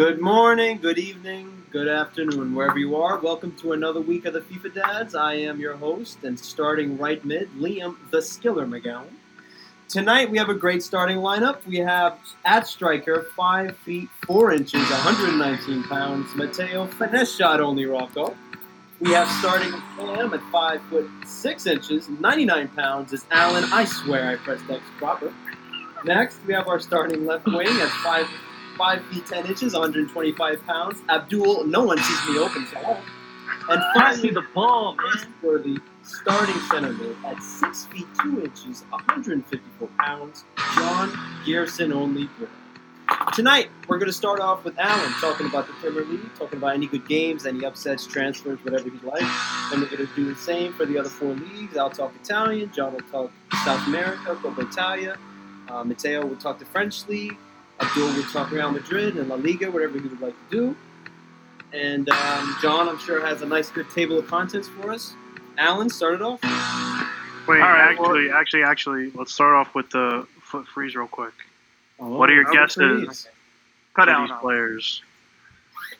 Good morning, good evening, good afternoon, wherever you are. Welcome to another week of the FIFA Dads. I am your host, and starting right mid, Liam the Skiller McGowan. Tonight we have a great starting lineup. We have at striker, five feet four inches, 119 pounds, Matteo finesse shot only Rocco. We have starting Cam at five foot six inches, 99 pounds, is Alan. I swear I pressed X proper. Next, we have our starting left wing at five five feet ten inches, 125 pounds. Abdul, no one sees me open. And finally, the ball, man. for the starting center mid at six feet two inches, 154 pounds, John Garrison only. Tonight, we're going to start off with Alan talking about the Premier League, talking about any good games, any upsets, transfers, whatever he'd like. Then we're going to do the same for the other four leagues. I'll talk Italian, John will talk South America, Coppa Italia. Uh, Matteo will talk the French League. Abdul will talk Real Madrid and La Liga, whatever he would like to do. And um, John, I'm sure, has a nice, good table of contents for us. Alan, start it off. Wait, All right, actually, actually, actually, let's start off with the FUT Freeze real quick. Oh, What are your guesses? Freeze. Cut out. these players.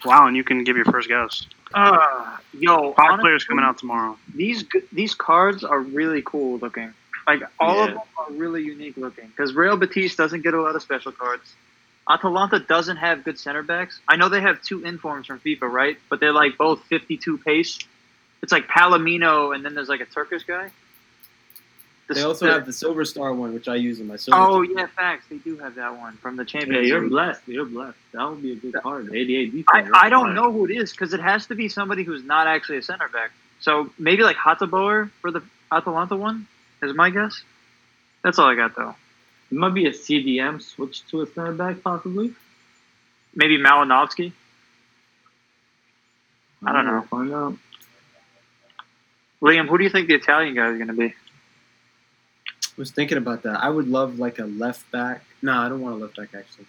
Wow, and you can give your first guess. Uh, yo, Five honestly, players coming out tomorrow. These these cards are really cool looking. Like all of them are really unique looking. Because Real Betis doesn't get a lot of special cards. Atalanta doesn't have good center backs. I know they have two informs from FIFA, right? But they're like both 52 pace. It's like Palomino, and then there's like a Turkish guy. The- They also the- have the Silver Star one, which I use in my Silver. Oh team. yeah, facts. They do have that one from the Yeah, Champions you're blessed. You're blessed. That would be a good card. 88 defense. I, I don't know who it is because it has to be somebody who's not actually a center back. So maybe like Hateboer for the Atalanta one is my guess. That's all I got though. It might be a CDM switch to a center back, possibly. Maybe Malinovskyi. I don't know. We'll Find out. Liam, who do you think the Italian guy is going to be? I was thinking about that. I would love like a left back. No, I don't want a left back actually.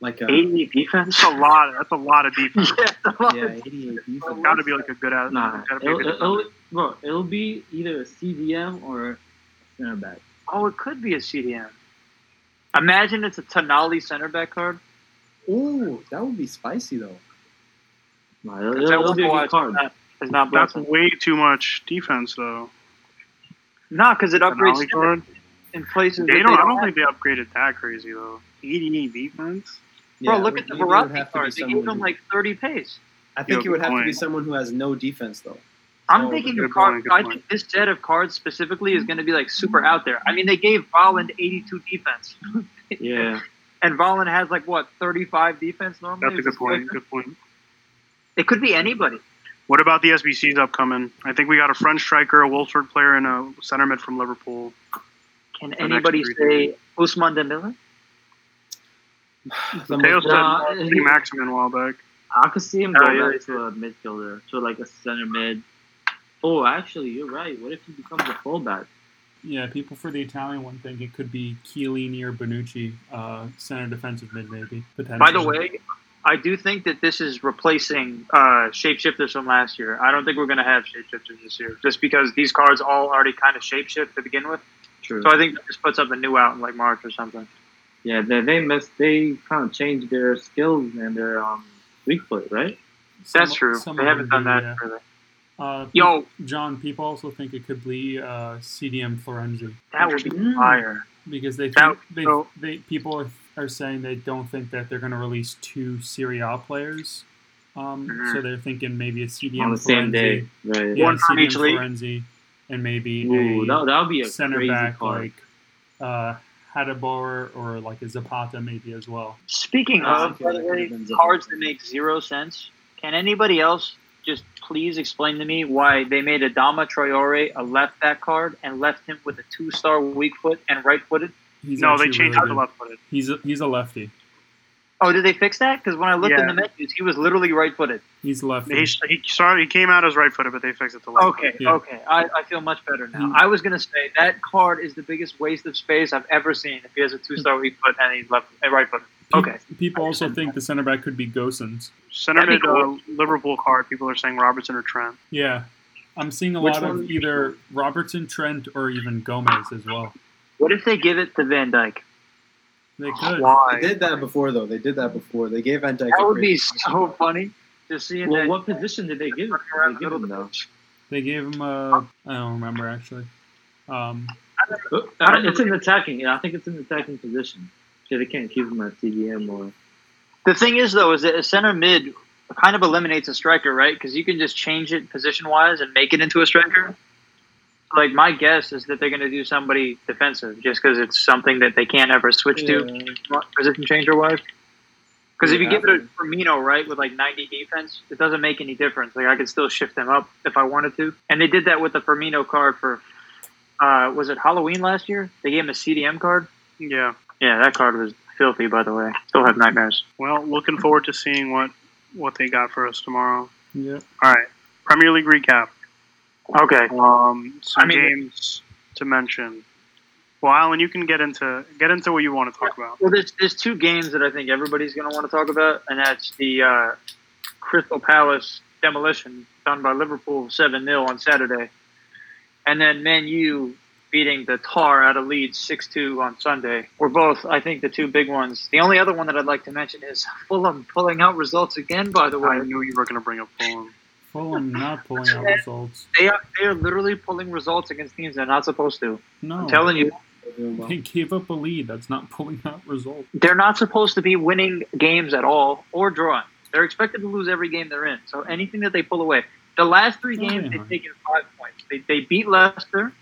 Like a 88 defense. That's a lot. That's a lot of defense. yeah, that's a lot. yeah, 88 defense. Got to be like a good out. Nah, gotta be a it'll, it'll, bro, it'll be either a CDM or a center back. Oh, it could be a CDM. Imagine it's a Tonali center back card. Ooh, that would be spicy though. Nah, it'll, That it'll be a Overwatch good card. not- is not That's blessing. way too much defense, though. Nah, because it upgrades Finale card. in places. They that don't. I don't have. think they upgraded that crazy though. 88 defense. Bro, look at the would- it Verratti card. They someone gave him like 30 pace. I think Yeah, it would good have to be someone who has no defense though. I'm Oh, thinking good of cards. point, I point. think this set of cards specifically is going to be like super out there. I mean, they gave Volland 82 defense, Yeah. and Volland has like what 35 defense normally. That's a good point. Good point. It could be anybody. What about the SBCs upcoming? I think we got a French striker, a Wolfsburg player, and a center mid from Liverpool. Can anybody three say Ousmane Dembele? The Mateo most- said Nah, Maximin a while back. I could see him Oh, go yeah. back to a midfielder, to like a center mid. Oh, actually, you're right. What if he becomes a fullback? Yeah, people for the Italian one think it could be Chiellini or Bonucci, uh, center defensive mid, maybe. Potentially. By the way, I do think that this is replacing uh, shapeshifters from last year. I don't think we're going to have shapeshifters this year, just because these cards all already kind of shapeshift to begin with. True. So I think this puts up a new out in like March or something. Yeah, they they missed. They kind of changed their skills and their um weak foot, right? some- That's true. some They haven't done that. yeah. Really. Uh, Yo, John, people also think it could be uh, CDM Florenzi that would be Mm. fire. because they That- think they, so- they people are, are saying they don't think that they're going to release two Serie A players. Um, Mhm. So they're thinking maybe a CDM On the same Florenzi. day, right? Yeah, One CDM each. Florenzi, and maybe Ooh, a that that would be a center crazy back card. like uh, Hateboer or like a Zapata maybe as well. Speaking I of, by the way, cards that make zero sense. Can anybody else just please explain to me why they made Adama Traore a left back card and left him with a two star weak foot and right footed? No, they changed really it to left footed. He's a, he's a lefty. Oh, did they fix that? Because when I looked in the menus, he was literally right footed. He's lefty. He, he started. He came out as right footed, but they fixed it to left. Okay, Yeah. okay. I, I feel much better now. Mm. I was gonna say that card is the biggest waste of space I've ever seen. If he has a two star weak foot and he's left and right footed. Okay. People also think the center back could be Gosens. Center That'd mid cool. uh, Liverpool card. People are saying Robertson or Trent. Yeah. I'm seeing a Which lot of either Robertson, Trent, or even Gomez as well. What if they give it to Van Dijk? They could. Why? They did that before, though. They did that before. They gave Van Dijk. That a would be great- so funny. to see. Well, that. what position did they give? running around They the give him though. They gave him a. I don't remember actually. Um, Uh, It's an attacking. Yeah, I think it's an attacking position. So they can't keep him at TDM or. The thing is, though, is that a center mid kind of eliminates a striker, right? Because you can just change it position wise and make it into a striker. Like my guess is that they're going to do somebody defensive, just because it's something that they can't ever switch to Yeah. position changer wise. Because if you Yeah. give it a Firmino, right, with like 90 defense, it doesn't make any difference. Like I could still shift them up if I wanted to. And they did that with the Firmino card for, uh, was it Halloween last year? They gave him a CDM card. Yeah. Yeah, that card was filthy, by the way. Still have nightmares. Well, looking forward to seeing what what they got for us tomorrow. yeah. All right. Premier League recap. Okay. Um, some I mean- games to mention. Well, Alan, you can get into get into what you want to talk about. Well, there's there's two games that I think everybody's going to want to talk about, and that's the uh, Crystal Palace demolition done by Liverpool seven 0 on Saturday, and then Man U beating the tar out of Leeds six two on Sunday. Were both, I think, the two big ones. The only other one that I'd like to mention is Fulham pulling out results again. By the way, I knew you were going to bring up Fulham. Fulham not pulling out results. they are they are literally pulling results against teams they're not supposed to. No, I'm telling you, they gave up a lead. That's not pulling out results. they're not supposed to be winning games at all or drawing. They're expected to lose every game they're in. So anything that they pull away, the last three games they they've taken five points. They, they beat Leicester,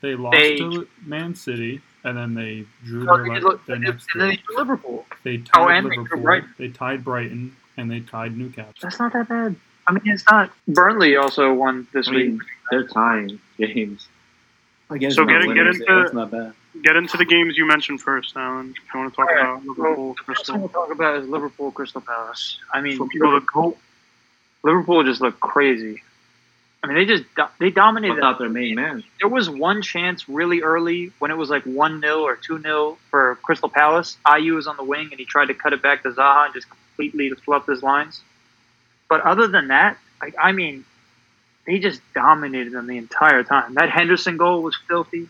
They lost They- to Man City, and then they drew Oh, their, they look- their and next then they three. beat Liverpool. They Oh, tied and they Liverpool. Brighton. They tied Brighton, and they tied Newcastle. That's not that bad. I mean, it's not. Burnley also won this I week. they're tying games. Against So get- get into- not bad. Get into the games you mentioned first, Alan. If you want to talk All right. about Liverpool, Well, the first one Crystal. we'll talk about is Liverpool Crystal Palace. I mean, For people to Liverpool just looked crazy. I mean, they just they dominated. Without their main man. there was one chance really early when it was like 1 0 or 2 0 for Crystal Palace. Ayew was on the wing and he tried to cut it back to Zaha and just completely fluffed his lines. But other than that, like, I mean, they just dominated them the entire time. That Henderson goal was filthy.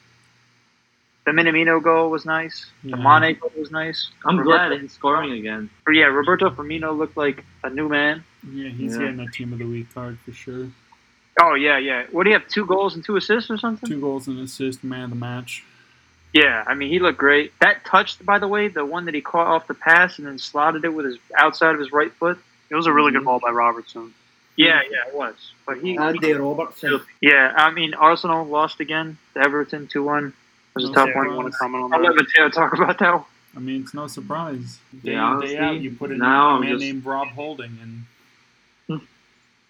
The Minamino goal was nice. The Yeah. Mane goal was nice. I'm Roberto- glad he's scoring again. Yeah, Roberto Firmino looked like a new man. Yeah, he's Yeah. getting a team of the week card for sure. Oh yeah, yeah. What do you have? Two goals and two assists or something? Two goals and assist, man of the match. Yeah, I mean he looked great. That touch, by the way, the one that he caught off the pass and then slotted it with his outside of his right foot. it was a really Mm-hmm. good ball by Robertson. Yeah, yeah, it was. But he, Andy Robertson. yeah, I mean Arsenal lost again to Everton two one. It was a No tough one. want to comment on that? I'll let that? Mateo talk about that. one. I mean, it's no surprise. Day Yeah, in, day honestly, out, you put in now a I'm man just- named Rob Holding and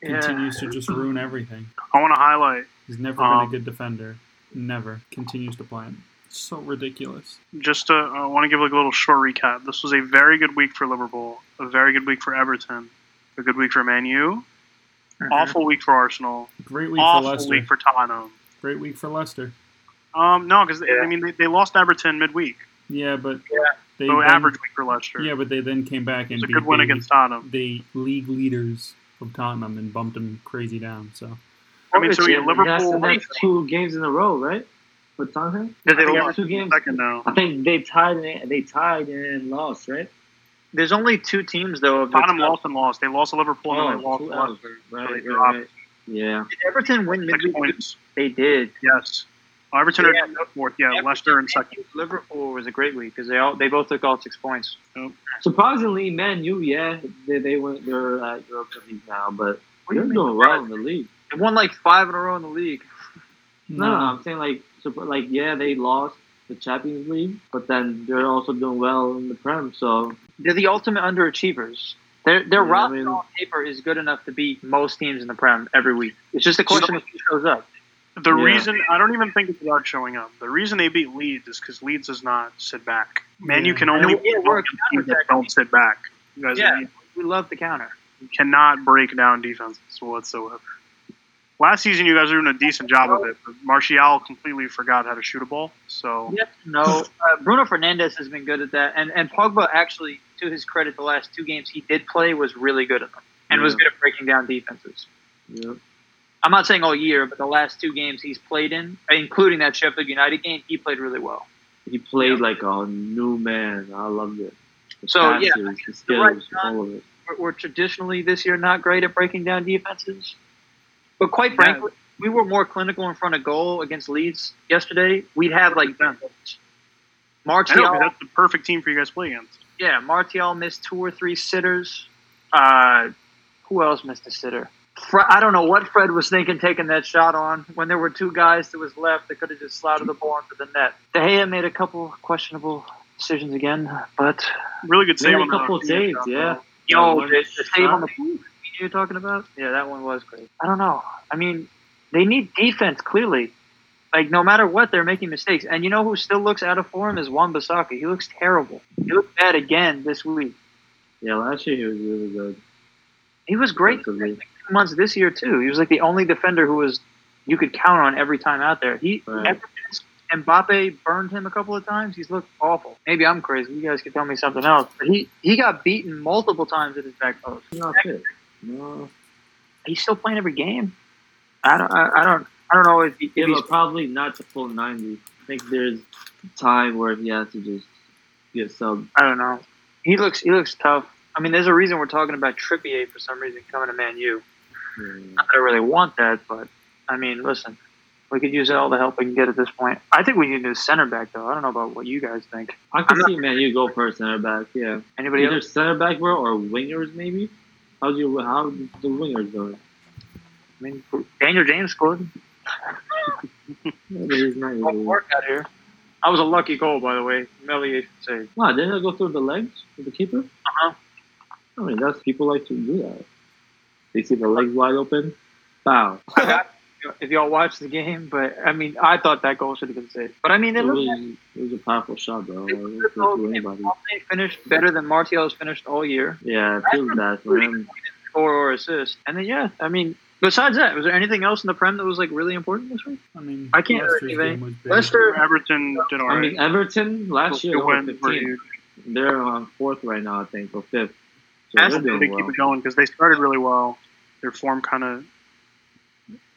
Yeah. continues to just ruin everything. I want to highlight He's never been Um, a good defender. Never. Continues to play. It's so ridiculous. just to, I want to give like a little short recap. This was a very good week for Liverpool, a very good week for Everton, a good week for Man U, awful week for Arsenal, Great week for awful Leicester. week for Tottenham. Great week for Leicester. Um, no, because Yeah. I mean they, they lost Everton midweek, Yeah, but Yeah. they so then, average week for Leicester. Yeah, but they then came back and was a beat good win the, against Tottenham. the league leaders of Tottenham and bumped them crazy down. So I mean, so It's- yeah, Liverpool That's, and that's two games in a row, right? With Tottenham. Did they I think lose? Two games. second now. I think they tied. And, they tied and lost, right? There's only two teams though. of Tottenham lost and lost. They lost to Liverpool and they oh, lost two to out. They right, right. Yeah. Did Everton win six midweek? points. They did. Yes. Everton Yeah. are fourth. Yeah, Leicester and second. Liverpool was a great week because they all they both took all six points. Surprisingly, Man U, yeah, they they went. They're at Europa League now, but What do you they're mean? doing well in the league. They won like five in a row in the league. No, no, I'm saying like, super, like yeah, they lost the Champions League, but then they're also doing well in the Prem. So They're the ultimate underachievers. Their their Yeah, I roster mean- on paper is good enough to beat most teams in the Prem every week. It's just a question of who shows up. The Yeah. reason I don't even think it's about showing up. The reason they beat Leeds is because Leeds does not sit back. Man, you can only it- it beat teams that don't sit back. You guys Yeah. you We love the counter. You cannot break down defenses whatsoever. Last season, you guys were doing a decent job of it, but Martial completely forgot how to shoot a ball. So Yes, no. Uh, Bruno Fernandes has been good at that, and and Pogba actually, to his credit, the last two games he did play was really good at them, and was good at breaking down defenses. yeah, I'm not saying all year, but the last two games he's played in, including that Sheffield United game, he played really well. he played like a new man. I loved it. The So, yeah, passes, the skills, right, all of it. we're, we're traditionally this year not great at breaking down defenses. But quite Yeah. frankly, we were more clinical in front of goal against Leeds yesterday. We'd have like I know, that's the perfect team for you guys to play against. Yeah, Martial missed two or three sitters. Uh, who else missed a sitter? Fre- I don't know what Fred was thinking taking that shot on when there were two guys to his left that could have just slotted the ball into the net. De Gea made a couple questionable decisions again, but Really good save Made a on the couple Raphinha saves, shot, yeah. yo, the, the save on shot. the you're talking about? Yeah, that one was great. I don't know. I mean, they need defense clearly. Like no matter what, they're making mistakes. And you know who still looks out of form is Wan-Bissaka. He looks terrible. He looked bad again this week. Yeah, last year he was really good. He was great defensively. two months this year too. He was like the only defender who was you could count on every time out there. He Right. ever since Mbappe burned him a couple of times. He's looked awful. Maybe I'm crazy. You guys could tell me something else. But he he got beaten multiple times at his back post. He's not. No. He's still playing every game. I don't. I, I don't. I don't know if, he, if he's probably not to full 90. I think there's time where he has to just get subbed. I don't know. He looks. He looks tough. I mean, there's a reason we're talking about Trippier for some reason coming to Man U. Yeah. Not that I really want that, but I mean, listen, we could use all the help we can get at this point. I think we need a center back, though. I don't know about what you guys think. I can see Man U go for a center back. Yeah, Anybody either else? center back bro or wingers maybe. How's your how the wingers doing? I mean, Daniel James scored. Yeah, he's not Good work out here. That was a lucky goal, by the way. Humiliation save. Wow, didn't it go through the legs of the keeper? Uh-huh. I mean, that's people like to do that. They see the legs wide open, bow. If y'all watched the game, but I mean, I thought that goal should have been saved. But I mean, it It was, like it was a powerful shot, though. It it was looked not to okay. anybody. Mbappe finished better than Martial's finished all year. Yeah, it feels bad for him. Score or assist. And then yeah, I mean, besides that, was there anything else in the Prem that was like really important this week? I mean, I can't Leicester's even- game was big. Leicester, Everton did all I right. mean, Everton last year The they were win were 15. huge. They're on fourth right now, I think, or fifth. So That's they're They doing keep well. it going because they started really well. Their form kind of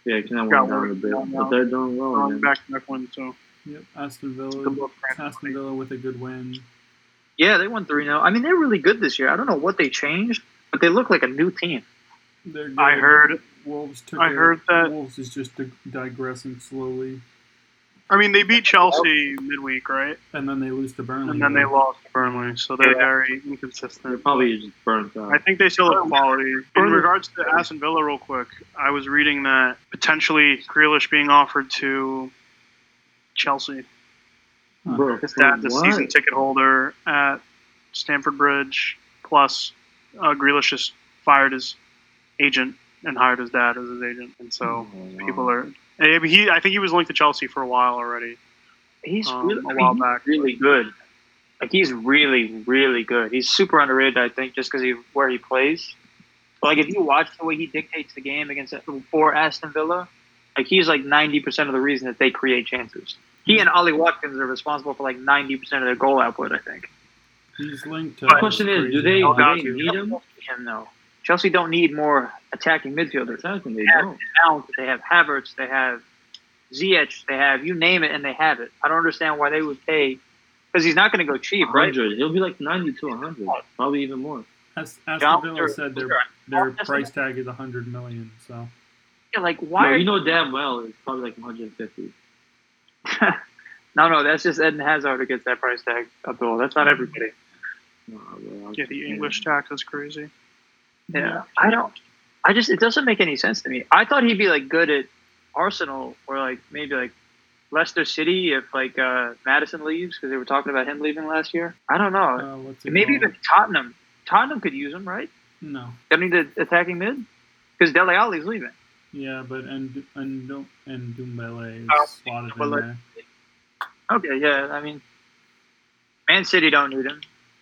Yeah, kind of went down a bit, down but they're doing well. on man. back to back win. So Yep, Aston Villa. Aston Villa with a good win. yeah, they won three 0 I mean, they're really good this year. I don't know what they changed, but they look like a new team. I heard. Wolves took. I it. heard that- Wolves is just digressing slowly, I mean, they beat Chelsea midweek, right? and then they lose to Burnley. And then they lost to Burnley, so they're Yeah. very They're inconsistent. probably just burnt out. I think they still have quality. In regards to Aston Villa, real quick, I was reading that potentially Grealish being offered to Chelsea. Bro, His dad's a what? season ticket holder at Stamford Bridge. Plus, uh, Grealish just fired his agent and hired his dad as his agent, and so Oh, wow. people are. Eh, He, I think he was linked to Chelsea for a while already. He's Um, really, a I mean, while he's back. really good. Like he's really, really good. He's super underrated, I think, just because he where he plays. But like if you watch the way he dictates the game against for Aston Villa, like he's like ninety percent of the reason that they create chances. He and Ollie Watkins are responsible for like ninety percent of their goal output. I think. He's linked to. The question is, do they, do they need him? Him though. Chelsea don't need more attacking midfielders. Attacking, they Yeah. don't. Mount, they have Havertz, they have Ziyech, they have you name it, and they have it. I don't understand why they would pay because he's not going to go cheap, right? 100. He'll be like 90 to 100. Probably even more. As, Aston John, Villa said their their price tag is 100 million. So Yeah, like why? No, you know damn well it's probably like 150. no, no, that's just Eden Hazard who gets that price tag, Abdul. That's not everybody. No, bro, Yeah, the English tax is crazy. Yeah, I don't. I just it doesn't make any sense to me. I thought he'd be like good at Arsenal or like maybe like Leicester City if like uh, Maddison leaves because they were talking about him leaving last year. I don't know. uh, maybe called? even Tottenham. Tottenham could use him, right? no. I mean, the attacking mid because Dele Alli's leaving. Yeah, but and and and Ndombele is Oh, slotted in Ndombele. there. Okay, yeah. I mean, Man City don't need him.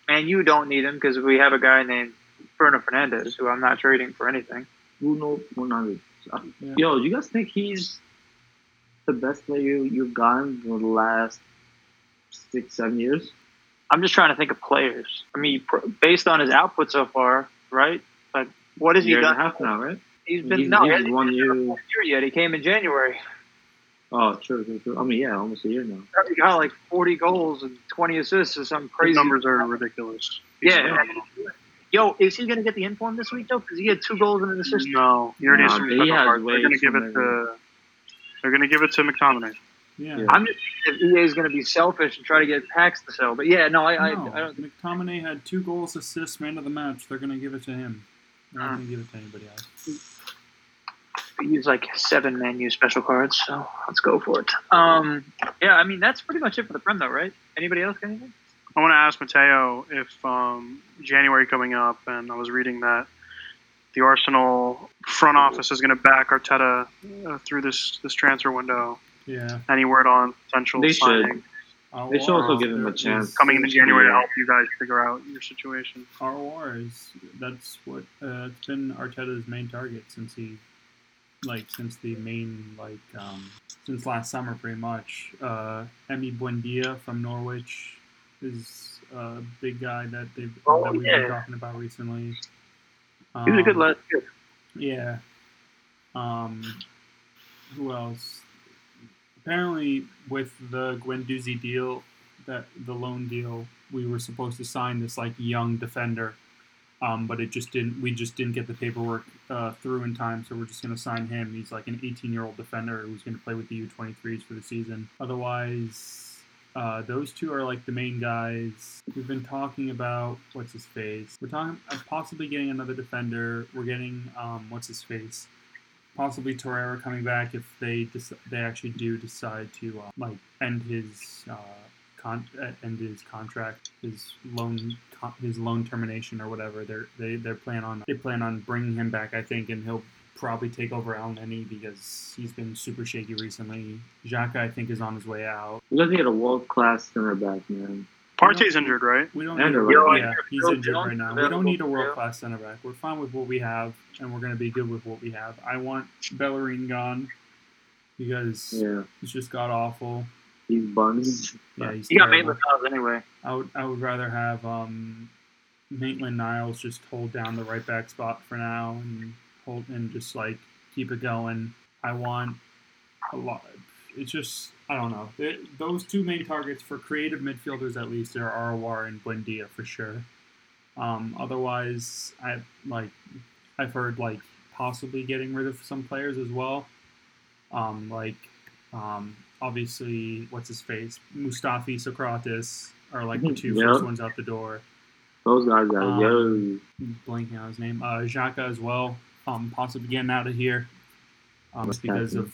Man, you don't need him because we have a guy named Bruno Fernandes who I'm not trading for anything. Bruno Fernandes. Yeah. Yo, you guys think he's the best player you've gotten in the last six, seven years? I'm just trying to think of players. I mean, based on his output so far, right? Like, what has year he and a done? half now, right? He's been He's- no, he he's hasn't won been you- a full year yet. He came in January. Oh, true, true, true. I mean, yeah, almost a year now. He got like 40 goals and 20 assists or something His crazy. numbers are ridiculous. Yeah. Yo, is he gonna get the inform this week though? Because he had two goals and an assist. No, he already has Nah, some he special has cards. way They're gonna give it many. to. They're gonna give it to McTominay. Yeah. Yeah. I'm just if EA is gonna be selfish and try to get packs to sell. But yeah, no, I, I, no, I don't. McTominay had two goals, assists, man of the match. They're gonna give it to him. They're not Ah. gonna give it to anybody else. use like seven Man U special cards, so let's go for it. Um, yeah, I mean that's pretty much it for the Prem though, right? Anybody else got anything? I want to ask Mateo if um, January coming up, and I was reading that the Arsenal front office is going to back Arteta uh, through this this transfer window. Yeah. Any word on potential They should. Our They should also give him a chance. coming into January to help you guys figure out your situation? Aouar is that's what uh, it's been Arteta's main target since he, like since the main like um, since last summer pretty much. Uh, Emi Buendia from Norwich is a big guy that they've Oh, that we've yeah. been talking about recently. He was a good Um, last year. Yeah. Um, who else? Apparently, with the Guendouzi deal, that the loan deal, we were supposed to sign this like young defender, um, but it just didn't. We just didn't get the paperwork uh, through in time, so we're just going to sign him. He's like an 18-year-old defender who's going to play with the U23s for the season. Otherwise, uh, those two are like the main guys. We've been talking about what's his face. We're talking uh, possibly getting another defender. We're getting um, what's his face. Possibly Torreira coming back if they dec- they actually do decide to uh, like end his uh, con- uh, end his contract, his loan con- his loan termination or whatever. They're they they plan on they plan on bringing him back. I think, and he'll probably take over Elneny because he's been super shaky recently. Xhaka, I think, is on his way out. We just need a world class center back, man. Partey's injured, right? We don't And need, a right yeah, he's injured right now. We don't need a world class center back. We're fine with what we have, and we're going to be good with what we have. I want Bellerin gone because Yeah, he's just got awful. he's buns. Yeah, he's He got terrible. Maitland Niles anyway. I would I would rather have um, Maitland Niles just hold down the right back spot for now and hold and just like keep it going. I want a lot. It's just I don't know. It, those two main targets for creative midfielders at least are Aouar and Buendia for sure. Um, otherwise, I like I've heard like possibly getting rid of some players as well. Um, like um, obviously, what's his face? Mustafi Sokratis are like the two Yeah. first ones out the door. Those guys are Um. Blanking on his name. Uh, Xhaka as well. Um, possibly getting out of here. Um, because of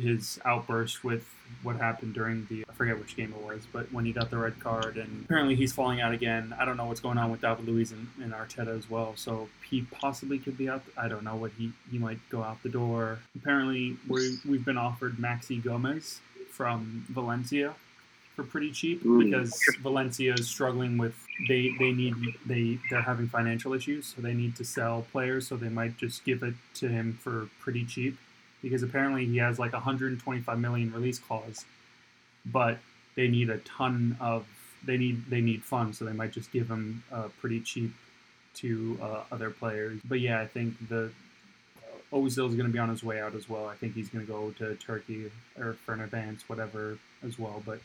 his outburst with what happened during the I forget which game it was, but when he got the red card and apparently he's falling out again. I don't know what's going on with David Luiz and, and Arteta as well. So he possibly could be out. I don't know what he he might go out the door. Apparently we we've been offered Maxi Gomez from Valencia for pretty cheap because Valencia is struggling with they they need they they're having financial issues so they need to sell players so they might just give it to him for pretty cheap because apparently he has like 125 million release clause but they need a ton of they need they need funds so they might just give him uh, pretty cheap to uh, other players but yeah I think the Ozil is going to be on his way out as well. I think he's going to go to Turkey or for an advance, whatever, as well. But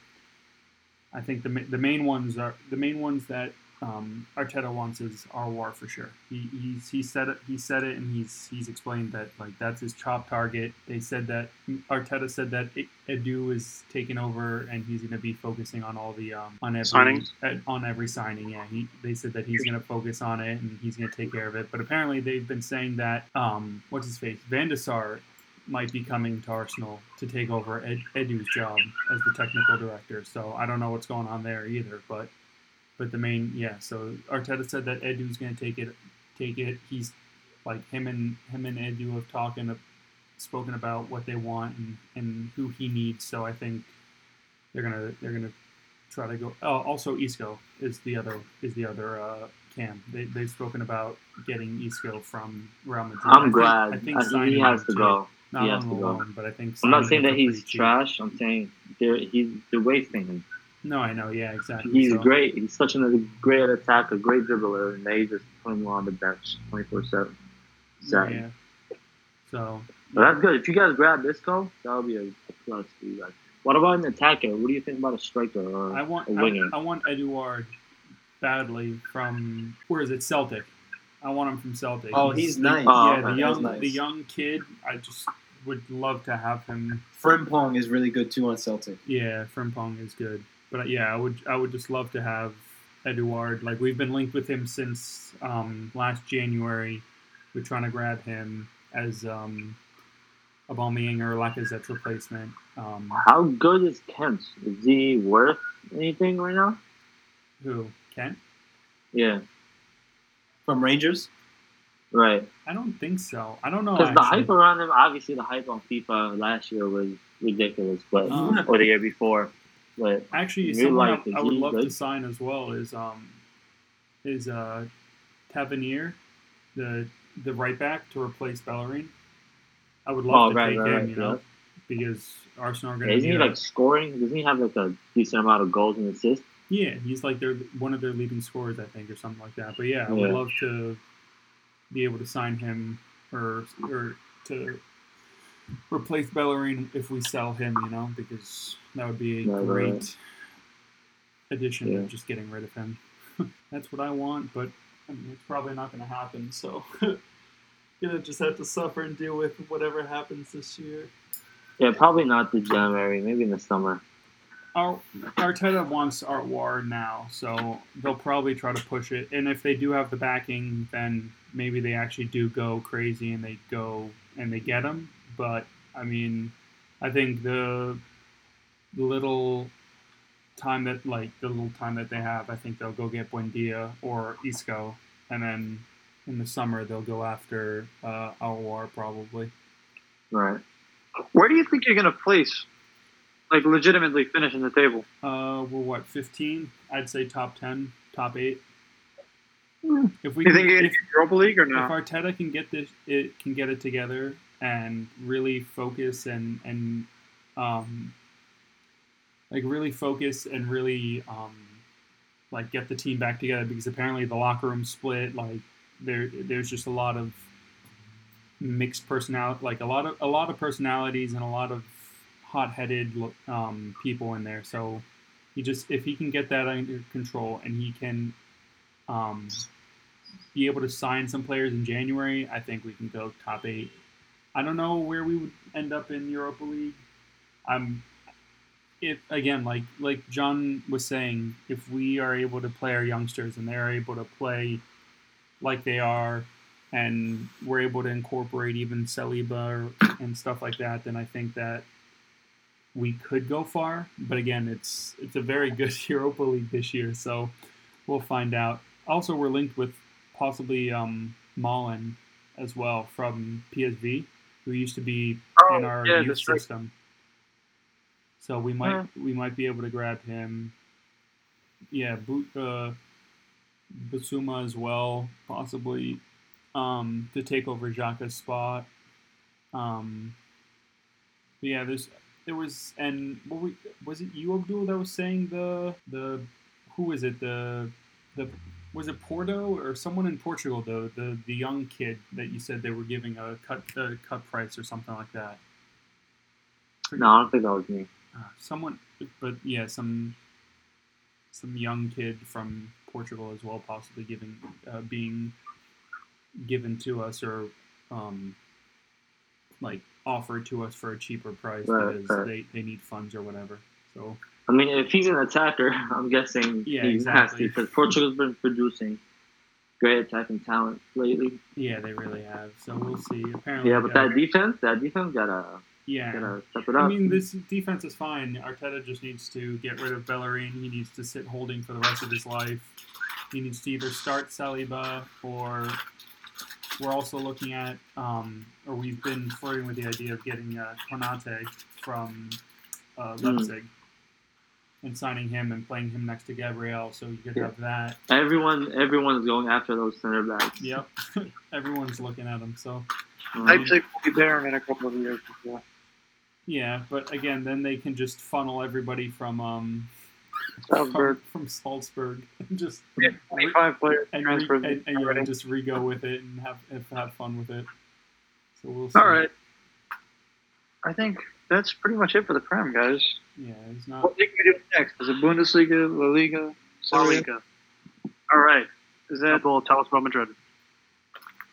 I think the the main ones are the main ones that um, Arteta wants is Aouar for sure. He he's, he said it. He said it, and he's he's explained that like that's his top target. They said that Arteta said that Edu is taking over, and he's going to be focusing on all the um, on every Signings? at- on every signing. Yeah, he they said that he's going to focus on it and he's going to take care of it. But apparently they've been saying that um, what's his face Van der Sar might be coming to Arsenal to take over Ed, Edu's job as the technical director. So I don't know what's going on there either. But but the main yeah. So Arteta said that Edu's going to take it. Take it. He's like him and him and Edu have talked and spoken about what they want and, and who he needs. So I think they're gonna they're gonna try to go. Oh, also Isco is the other is the other uh, cam. They they've spoken about getting Isco from Real Madrid. I I'm think- glad. I think I think he has to too. go. Not He on the to go. but I think I'm not saying that he's trash. I'm saying they're he's they're wasting him. No, I know. Yeah, exactly. He's So- great. He's such a great attacker, great dribbler, and they just put him on the bench 24 seven. Yeah. So But that's good. If you guys grab this Isco, that'll be a, plus for you guys. What about an attacker? What do you think about a striker or I want a I, winger? I want Edouard badly from where is it Celtic. I want him from Celtic. Oh, he's nice. Oh, yeah, the young nice. the young kid. I just would love to have him. Frimpong is really good too on Celtic. Yeah, Frimpong is good, but uh, yeah, I would I would just love to have Edouard. Like we've been linked with him since um, last January. We're trying to grab him as um, a Aubameyang or Lacazette's replacement. Um, How good is Kent? Is he worth anything right now? who Kent? Yeah, From Rangers? right. I don't think so. I don't know. Because the hype around him, obviously, the hype on FIFA last year was ridiculous, but Um, or the year before. But Actually, In real someone life, I, I would he love to sign as well is um is uh Tavernier, the the right back to replace Bellerin. I would love Oh, to right, take right, him, right, you know, yeah. because Arsenal are going yeah, to isn't he like scoring? Doesn't he have like a decent amount of goals and assists? Yeah, he's like their one of their leading scorers, I think, or something like that. But yeah, I would Yeah. love to be able to sign him or or to replace Bellerin if we sell him, you know, because that would be a right, great right. addition Yeah. of just getting rid of him. That's what I want, but I mean, it's probably not going to happen. So, gonna just have to suffer and deal with whatever happens this year. Yeah, probably not the January. Maybe in the summer. Our, Arteta wants Aouar now, so they'll probably try to push it. And if they do have the backing, then maybe they actually do go crazy and they go and they get him. But I mean, I think the little time that like the little time that they have, I think they'll go get Buendia or Isco, and then in the summer they'll go after uh, Aouar probably. Right. Where do you think you're gonna place? Like legitimately finishing the table? Uh, we're what fifteen? I'd say top ten, top eight. If we You can, think if, Europa League or not? if? Arteta can get this, it can get it together and really focus and and um, like really focus and really um, like get the team back together because apparently the locker room split. Like there, there's just a lot of mixed personality, like a lot of a lot of personalities and a lot of hot-headed um, people in there. So he just if he can get that under control and he can um, be able to sign some players in January, I think we can go top eight. I don't know where we would end up in Europa League. I'm if again like like John was saying, if we are able to play our youngsters and they're able to play like they are and we're able to incorporate even Saliba and stuff like that, then I think that we could go far. But again, it's it's a very good Europa League this year, so we'll find out. Also, we're linked with possibly um, Malen as well from PSV, who used to be Oh, in our yeah, youth that's right. system. So we might Huh. we might be able to grab him. Yeah, uh, Bissouma as well, possibly um, to take over Xhaka's spot. Um, yeah, there's there was and what we, was it you Abdul that was saying the the who is it the the was it Porto or someone in Portugal though the the young kid that you said they were giving a cut a cut price or something like that. No, I don't think that was me. Uh, someone, but yeah, some some young kid from Portugal as well, possibly giving uh, being given to us or um, like offered to us for a cheaper price Right, because right. they, they need funds or whatever. So I mean, if he's an attacker, I'm guessing Yeah, he exactly. because Portugal's been producing great attacking talent lately. yeah, they really have. So we'll see. Apparently, Yeah, but uh, that defense, that defense gotta yeah. gotta step it I mean, this defense is fine. Arteta just needs to get rid of Bellerin. He needs to sit holding for the rest of his life. He needs to either start Saliba or we're also looking at, um, or we've been flirting with the idea of getting uh, Konate from uh, Hmm. Leipzig and signing him and playing him next to Gabriel, so you could Yeah. have that. Everyone, everyone's going after those center backs. Yep, everyone's looking at them. So Um, Leipzig will be there in a couple of years. Before. yeah, but again, then they can just funnel everybody from um, Salzburg. from, from Salzburg just Yeah, 25 players and, re- transferred. and, and, yeah, already. just re-go with it and have have, have fun with it. So we'll see. All right. I think that's pretty much it for the Prem, guys. Yeah, he's not. What league are we doing next? Is it Bundesliga, La Liga, La Liga. All right. Is that Abdul, tell us about Madrid.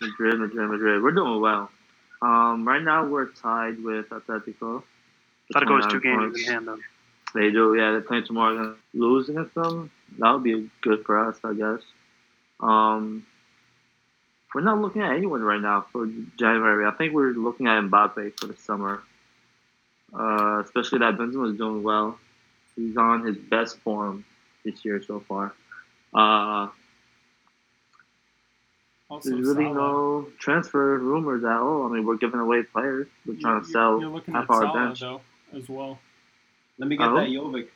Madrid, Madrid, Madrid. We're doing well. Um, right now we're tied with Atletico. Atletico has two games points. in hand, though. They do, yeah. They're playing tomorrow. Gonna lose against them. That would be good for us, I guess. Um, we're not looking at anyone right now for January. I think we're looking at Mbappe for the summer. Uh, especially that Benzema is doing well. He's on his best form this year so far. Uh, Also, there's really Salah. no transfer rumors at all. I mean, we're giving away players. We're trying to You're- sell half our Salah bench. though as well. Let me get Oh. that Jovic.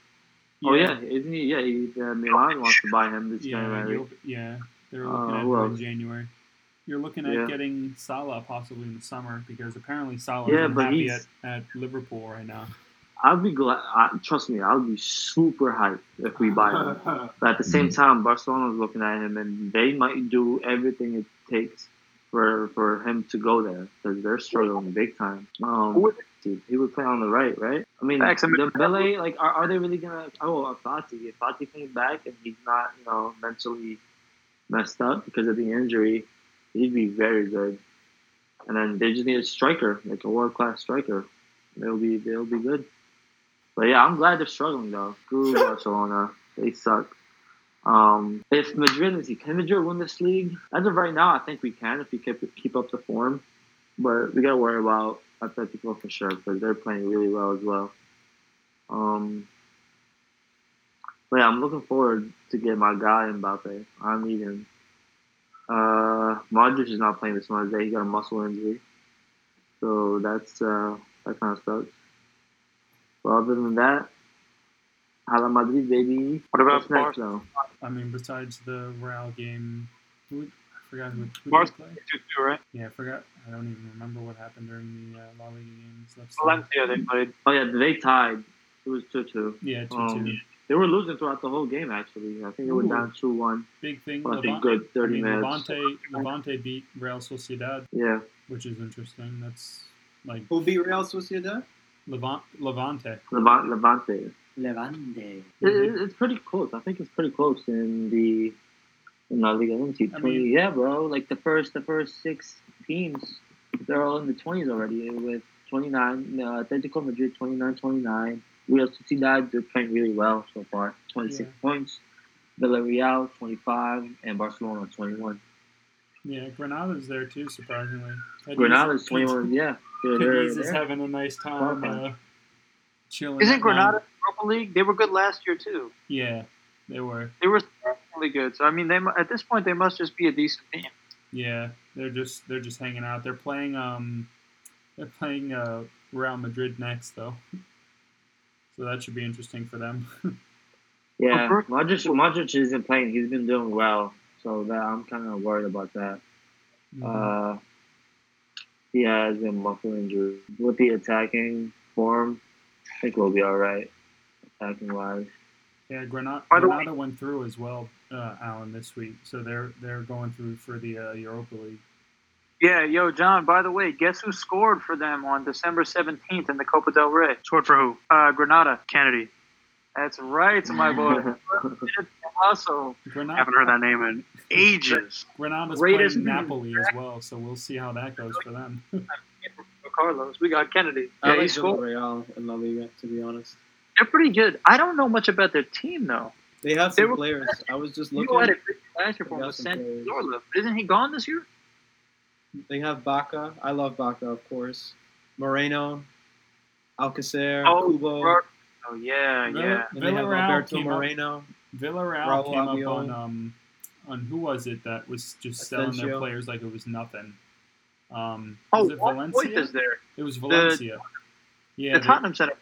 Oh yeah, isn't he? Yeah, he, uh, Milan wants to buy him this Yeah, January. you'll- yeah. They're Uh, looking at him in? January. You're looking at Yeah. getting Salah possibly in the summer because apparently Salah Yeah, is but happy at, at Liverpool right now. I'd be glad. I, trust me, I'll be super hyped if we buy him. But at the same time, Barcelona's looking at him, and they might do everything it takes for for him to go there because they're struggling big time. Um, dude, he would play on the right, right? I mean, Facts, I mean- Dembele, like, are, are they really gonna? Oh, Fati. If Fati came back and he's not, you know, mentally messed up because of the injury, he'd be very good. And then they just need a striker, like a world class striker. They'll be they'll be good. But yeah, I'm glad they're struggling though. Screw Barcelona. They suck. Um, if Madrid is can Madrid win this league? As of right now, I think we can if we keep keep up the form. But we gotta worry about Atletico for sure because they're playing really well as well. Um, but yeah, I'm looking forward to get my guy Mbappe. I need him. Uh, Modric is not playing this Wednesday. He got a muscle injury, so that's uh, that kind of sucks. But other than that, Hala Madrid, baby. What about What's next, though? I mean, besides the Real game, who, I forgot who, who did Barca- they play. two two, right? Yeah, I forgot. I don't even remember what happened during the uh, La Liga games. Let's. Valencia they played. Oh yeah, they tied. It was two two. Yeah, two Um, two. They were losing throughout the whole game. Actually, I think they were Ooh. down two one. Big thing. For I think Levante, good I thirty mean, minutes. Levante, Levante beat Real Sociedad, Yeah, which is interesting. That's like Who beat Real Sociedad? Levant, Levante. Levante. Levante. Levante. It, it- it's pretty close. I think it's pretty close in the in La Liga. Let me see. I mean- yeah, bro. Like the first the first six teams, they're all in the twenties already with 29. Uh, Atletico Madrid 29, 29. Real Sociedad they're playing really well so far. 26 Yeah. points. Villarreal 25 and Barcelona 21. Yeah, Granada's there too, surprisingly. Cadiz- Granada's 21. Yeah, they're, they're, Cadiz is they're- having a nice time uh, chilling. Isn't Granada nine. Europa League? They were good last year too. Yeah, they were. They were really good. So I mean, they mu- at this point they must just be a decent team. Yeah, they're just they're just hanging out. They're playing um, they're playing uh Real Madrid next though, so that should be interesting for them. Yeah, Modric, Modric isn't playing. He's been doing well, so that I'm kind of worried about that. Uh, he has a muscle injury. With the attacking form, I think we'll be all right, attacking wise. yeah, Granada, By the way- Granada went through as well, uh, Alan, this week. So they're they're going through for the uh, Europa League. Yeah, yo, John. By the way, guess who scored for them on December seventeenth in the Copa del Rey? Scored for who? Uh, Granada. Kenedy. That's right, my boy. also, Granada, Haven't heard that name in ages. Granada's Greatest- playing Napoli as well, so we'll see how that goes for them. Carlos, we got Kenedy. I Yeah, he like scored. Villarreal in La Liga, to be honest. They're pretty good. I don't know much about their team though. They have They some were- players. I was just You looking. had it last year for got was some sent players. Zorla. Isn't he gone this year? They have Bacca. I love Bacca, of course. Moreno, Alcacer, Oh, Kubo, Ro- Oh yeah, Villa- yeah. and they have Villarreal Alberto came up- Moreno. Villarreal Raul came Albiol. up on um on who was it that was just selling their players like it was nothing. Um, Oh, was it Foyth Valencia? is there. It was Valencia. yeah, the they- Tottenham Center.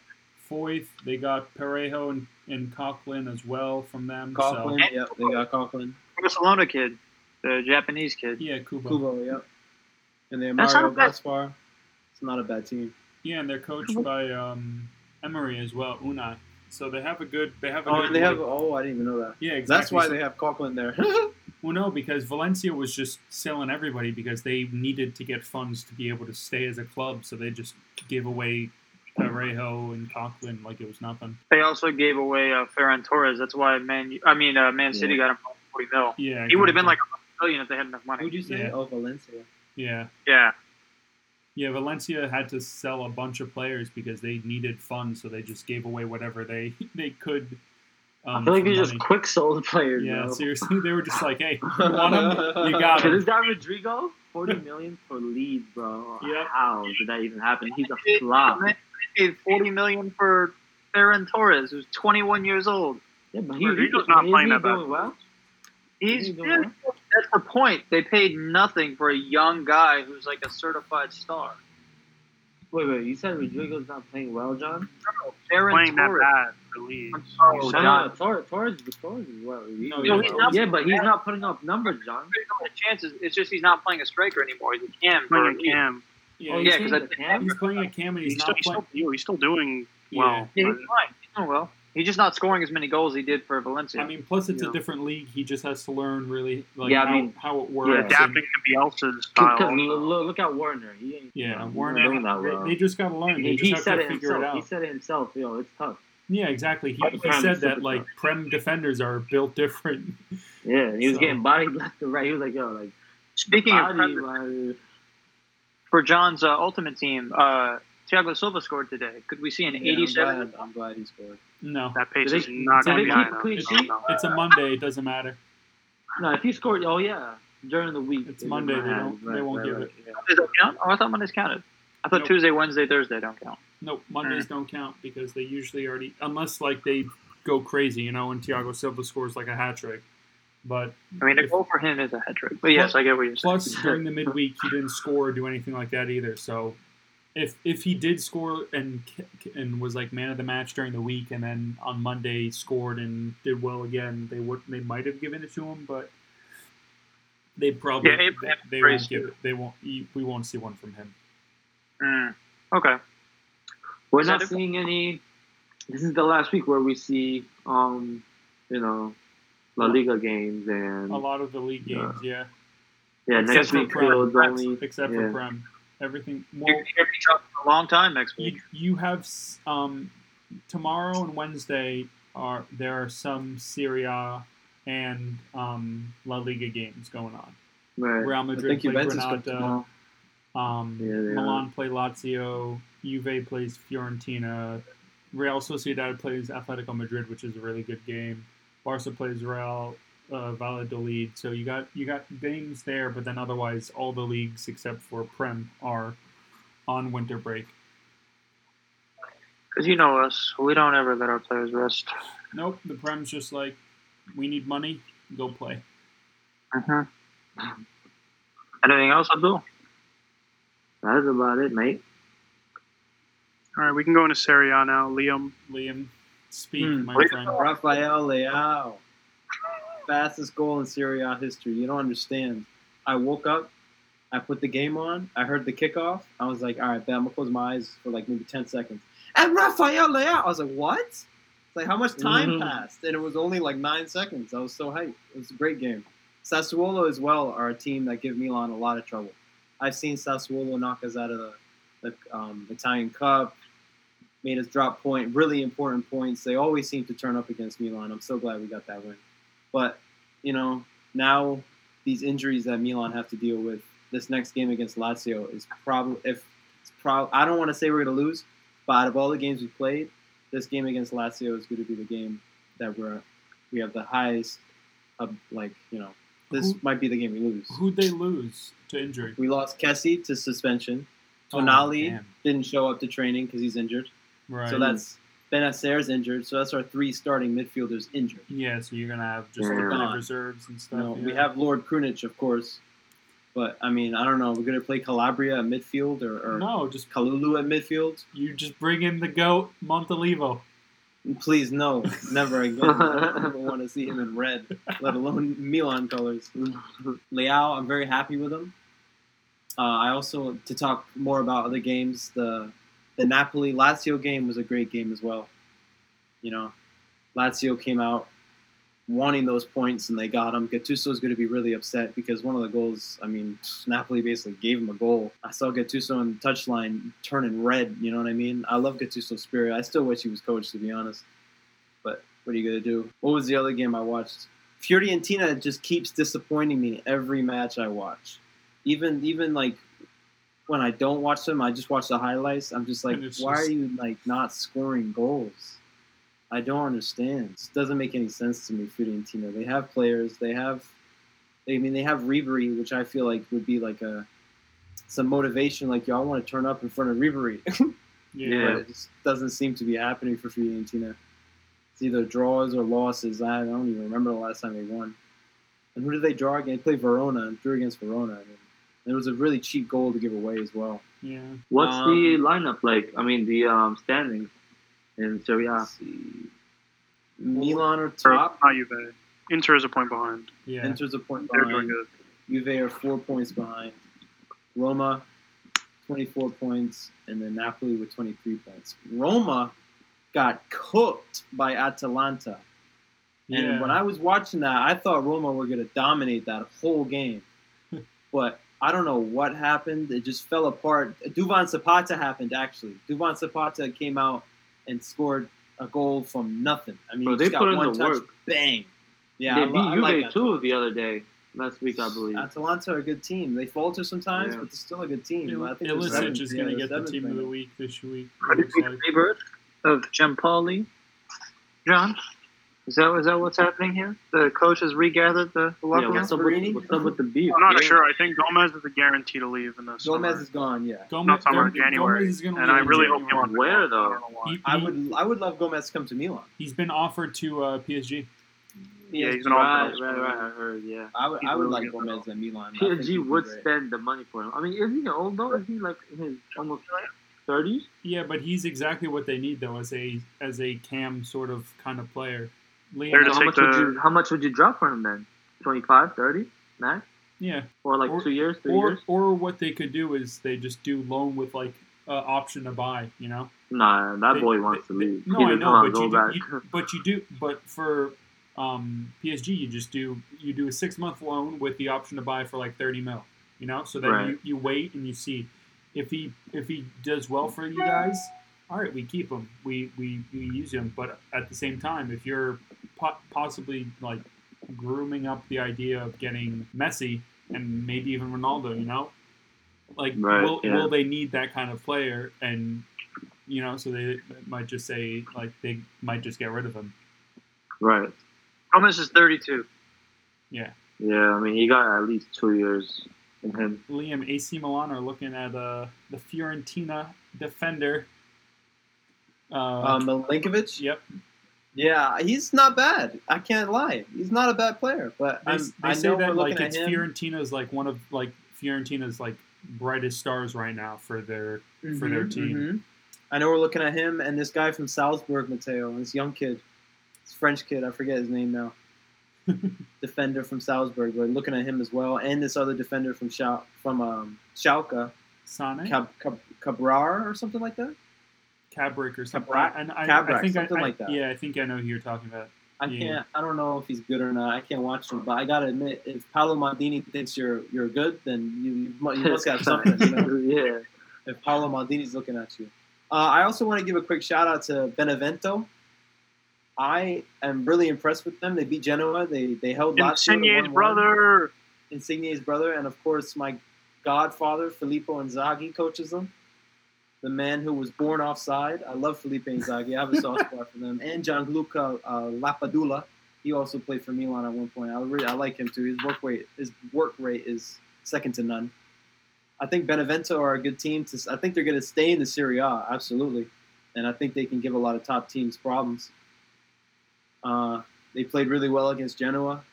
Foyth. They got Parejo and, and Coquelin as well from them. Coquelin. And Yep, they got Coquelin. Barcelona kid, the Japanese kid. Yeah, Kubo. Kubo, yep. And then That's Mario. Gaspar. It's not a bad team. Yeah, and they're coached by um, Emery as well, Unai. So they have a good. They have a Oh, good. and they have. like- Oh, I didn't even know that. yeah, exactly. That's why So- they have Coquelin there. Well, no, because Valencia was just selling everybody because they needed to get funds to be able to stay as a club. So they just gave away Parejo and Coquelin like it was nothing. They also gave away uh, Ferran Torres. That's why Man. I mean, uh, Man City got him for forty mil. Yeah, He would have been like a million if they had enough money. Who'd you say? Yeah. Oh, Valencia. yeah. Yeah. Yeah, Valencia had to sell a bunch of players because they needed funds, so they just gave away whatever they they could. Um, I feel like for they just quick sold players. Yeah, bro. seriously, they were just like, "Hey, you want him? You got So him." this guy Rodrigo, forty million for Leeds, bro. Yep. How did that even happen? He's a flop. They paid forty million for Ferran Torres, who's twenty-one years old. Yeah, but he, Rodrigo's he, not isn't playing that bad. well. He's He's doing yeah, that's the point. They paid nothing for a young guy who's like a certified star. Wait, wait. You said Rodrigo's not playing well, John? Ferran Playing that Torres. bad for Leeds. I'm sorry, Oh, John. no, no, Torres, Torres, Torres is well. He- No, he- he's not- yeah, but he's not putting up numbers, John. He's got chances. It's just he's not playing a striker anymore. He's a cam. for Playing a cam. Yeah, Oh, he's, yeah, he's 'cause playing I- the he's playing a cam and he's, He's, still, not he's, playing. still, he's still doing well. Yeah, he's fine. He's doing well. He's just not scoring as many goals as he did for Valencia. I mean, plus it's Yeah. a different league. He just has to learn really like Yeah, I how, mean, how it works. yeah. Adapting to Bielsa's Cause, style. 'cause look, look at Werner. He ain't, Yeah, he's not Werner. doing that They, well. they just got to learn. They he, just he have said to it figure himself. it He said it himself. Yo, it's tough. Yeah, exactly. He, he said that like tough. prem defenders are built different. Yeah, he was So- getting bodied left and right. He was like, yo, like Speaking of Prem- body. For John's uh, ultimate team, uh, Thiago Silva scored today. Could we see an Yeah, I'm 87? glad, I'm glad he scored. No, That pace Do is they- not going to be keep high enough. clean No, sheet? no. it's a Monday. It doesn't matter. No, if he scored, oh yeah, during the week. It's Monday, might they have, don't- they won't give it. yeah. Mondays don't count? Oh, I thought Mondays counted. I thought Nope. Tuesday, Wednesday, Thursday don't count. Nope, Mondays don't count because they usually already unless like they go crazy, you know, and Thiago Silva scores like a hat trick. But I mean, a If- goal for him is a hat trick. But yes, I get what you're saying. plus during the midweek he didn't score or do anything like that either. So if if he did score and and was like man of the match during the week and then on Monday scored and did well again, they would they might have given it to him, but they probably Yeah, they, they won't give it. They won't. We won't see one from him. Mm. Okay. We're Is not seeing any. This is the last week where we see, um, you know, La Liga games and A lot of the league Yeah. games, yeah, yeah, except next for week Prem. fields only. except yeah. for Prem. Everything. You're Well, going to hear me for a long time next week. you have um, tomorrow and Wednesday are there are some Serie A and um, La Liga games going on. Right. Real Madrid play Granada. tomorrow. Um, Yeah, they Milan play Lazio. Juve plays Fiorentina. Real Sociedad plays Atletico Madrid, which is a really good game. Barca plays Real uh, Valladolid. So you got you got games there, but then otherwise all the leagues except for Prem are on winter break. Because you know us. We don't ever let our players rest. Nope, the Prem's just like we need money, go play. Mm-hmm. Anything else, Abdul? That's about it, mate. All right, we can go into Serie A now. Liam, Liam, speak, Hmm. my friend. Rafael Leao. Fastest goal in Serie A history. You don't understand. I woke up, I put the game on, I heard the kickoff. I was like, all right, bet I'm gonna close my eyes for like maybe 10 seconds. And Rafael Leao! I was like, what? It's like, how much time Mhm. passed? And it was only like nine seconds. I was so hyped. It was a great game. Sassuolo as well are a team that give Milan a lot of trouble. I've seen Sassuolo knock us out of the, the um, Italian Cup, made us drop point, really important points. They always seem to turn up against Milan. I'm so glad we got that win. But, you know, now these injuries that Milan have to deal with, this next game against Lazio is probably, if it's probably, I don't want to say we're going to lose, but out of all the games we played, this game against Lazio is going to be the game that we're, we have the highest, of, like, you know, this Who- might be the game we lose. Who'd they lose to injury? We lost Kessie to suspension. Oh, Tonali damn. didn't show up to training because he's injured. Right. So that's Bennacer's injured. So that's our three starting midfielders injured. yeah. So you're gonna have just Yeah. like kind of reserves and stuff. know, yeah. We have Lord Krunic, of course, but I mean, I don't know. We're gonna play Calabria at midfield or, or no, just Kalulu at midfield. you just bring in the goat Montolivo. Please, no, never again. I don't want to see him in red, let alone Milan colors. Leao, I'm very happy with him. Uh, I also to talk more about other games. The the Napoli Lazio game was a great game as well. You know, Lazio came out wanting those points, and they got them. Gattuso is going to be really upset because one of the goals, I mean, Napoli basically gave him a goal. I saw Gattuso on the touchline turning red. You know what I mean? I love Gattuso's spirit. I still wish he was coach, to be honest. But what are you going to do? What was the other game I watched? Fiorentina just keeps disappointing me every match I watch. Even even like when I don't watch them, I just watch the highlights. I'm just like, why just- are you like not scoring goals? I don't understand. It doesn't make any sense to me. Fiorentina. They have players. They have. I mean, they have Ribery, which I feel like would be like a some motivation. Like y'all want to turn up in front of Ribery, Yeah. but it just doesn't seem to be happening for Fiorentina. It's either draws or losses. I don't even remember the last time they won. And who did they draw against? They played Verona and drew against Verona. I mean, it was a really cheap goal to give away as well. Yeah. What's Um, the lineup like? I mean, the um, standings in Serie A. See. Milan are Or top. not Juve. Inter is a point behind. Yeah. Inter's a point behind. They're doing behind. good. Juve are four points behind. Roma, 24 points, and then Napoli with 23 points. Roma got cooked by Atalanta. Yeah. And when I was watching that, I thought Roma were going to dominate that whole game. but I don't know what happened. It just fell apart. Duvan Zapata happened, actually. Duvan Zapata came out and scored a goal from nothing. I mean, Bro, they just put got in one the touch, work. bang. Yeah, they I, beat lo- I Juve like too the other day, last week I believe. Atalanta are a good team. They falter sometimes, Yeah. but they're still a good team. Il- I think they're Ilicic is going to get the team right of the week this week. Are it you like. rebirth of Giampoli? John? Is that is that what's happening here? The coach has regathered the the locker Yeah, what's up, with, what's up with the beef? I'm not Yeah. sure. I think Gomez is a guarantee to leave in this. Gomez summer. is gone. Yeah, Gomez, Not summer, Gomez- January. Gomez is gonna and I in really hope he January. wants to Where, go. though? I don't know why. He- I would. I would love Gomez to come to Milan. He's been offered to uh, PSG. Yeah, he's been Right, offered. right, right. I heard. Yeah. I would. I would really like Gomez at Milan. I think he'd PSG would great. spend the money for him. I mean, is he old though? Is he like in his almost thirties? Yeah, but he's exactly what they need though, as a as a cam sort of kind of player. They're Liam, How take much would you? How much would you drop for him then? 25, 30 max, yeah, or like Or- two years, three or years? or what they could do is they just do loan with like uh, option to buy. You know. Nah, that They- boy wants they- to they- leave. No, he I know, but you, do, you but you do but for um, PSG you just do you do a six month loan with the option to buy for like thirty mil. You know, so then Right. you, you wait and you see if he if he does well for you guys. All right, we keep him. We, we, we use him, but at the same time, if you're po- possibly like grooming up the idea of getting Messi and maybe even Ronaldo, you know, like Right, will, yeah. will they need that kind of player? And you know, so they might just say like they might just get rid of him. right. Gomez is 32. Yeah, Yeah, I mean, he got at least two years in him. Liam AC Milan are looking at uh, the Fiorentina defender. Uh, Um, Milenkovic. yep, Yeah, he's not bad. I can't lie. He's not a bad player. But they, I'm, they I say know that like it's. Fiorentina's like one of like Fiorentina's like brightest stars right now for their for their Mhm, team. mhm. I know we're looking at him and this guy from Salzburg, Mateo, this young kid, this French kid. I forget his name now. defender from Salzburg. We're looking at him as well, and this other defender from Schal- from um, Schalke, Sane, Cab- Cab- Cabrar or something like that. Cabrick or something. Cabrak- and I, I think something I- like that. Yeah, I think I know who you're talking about. I Yeah. can't. I don't know if he's good or not. I can't watch him, but I gotta admit, if Paolo Maldini thinks you're you're good, then you you, must have something. You know? yeah. if Paolo Maldini's looking at you. Uh, I also want to give a quick shout out to Benevento. I am really impressed with them. They beat Genoa. They they held Lazio to Insigne's brother. Insigne's brother, and of course my godfather Filippo Inzaghi coaches them. The man who was born offside. I love Felipe Inzaghi. I have a soft spot for them. And Gianluca uh, Lapadula. He also played for Milan at one point. I really I like him too. His work rate his work rate is second to none. I think Benevento are a good team. To I think they're going to stay in the Serie A absolutely, and I think they can give a lot of top teams problems. Uh, they played really well against Genoa.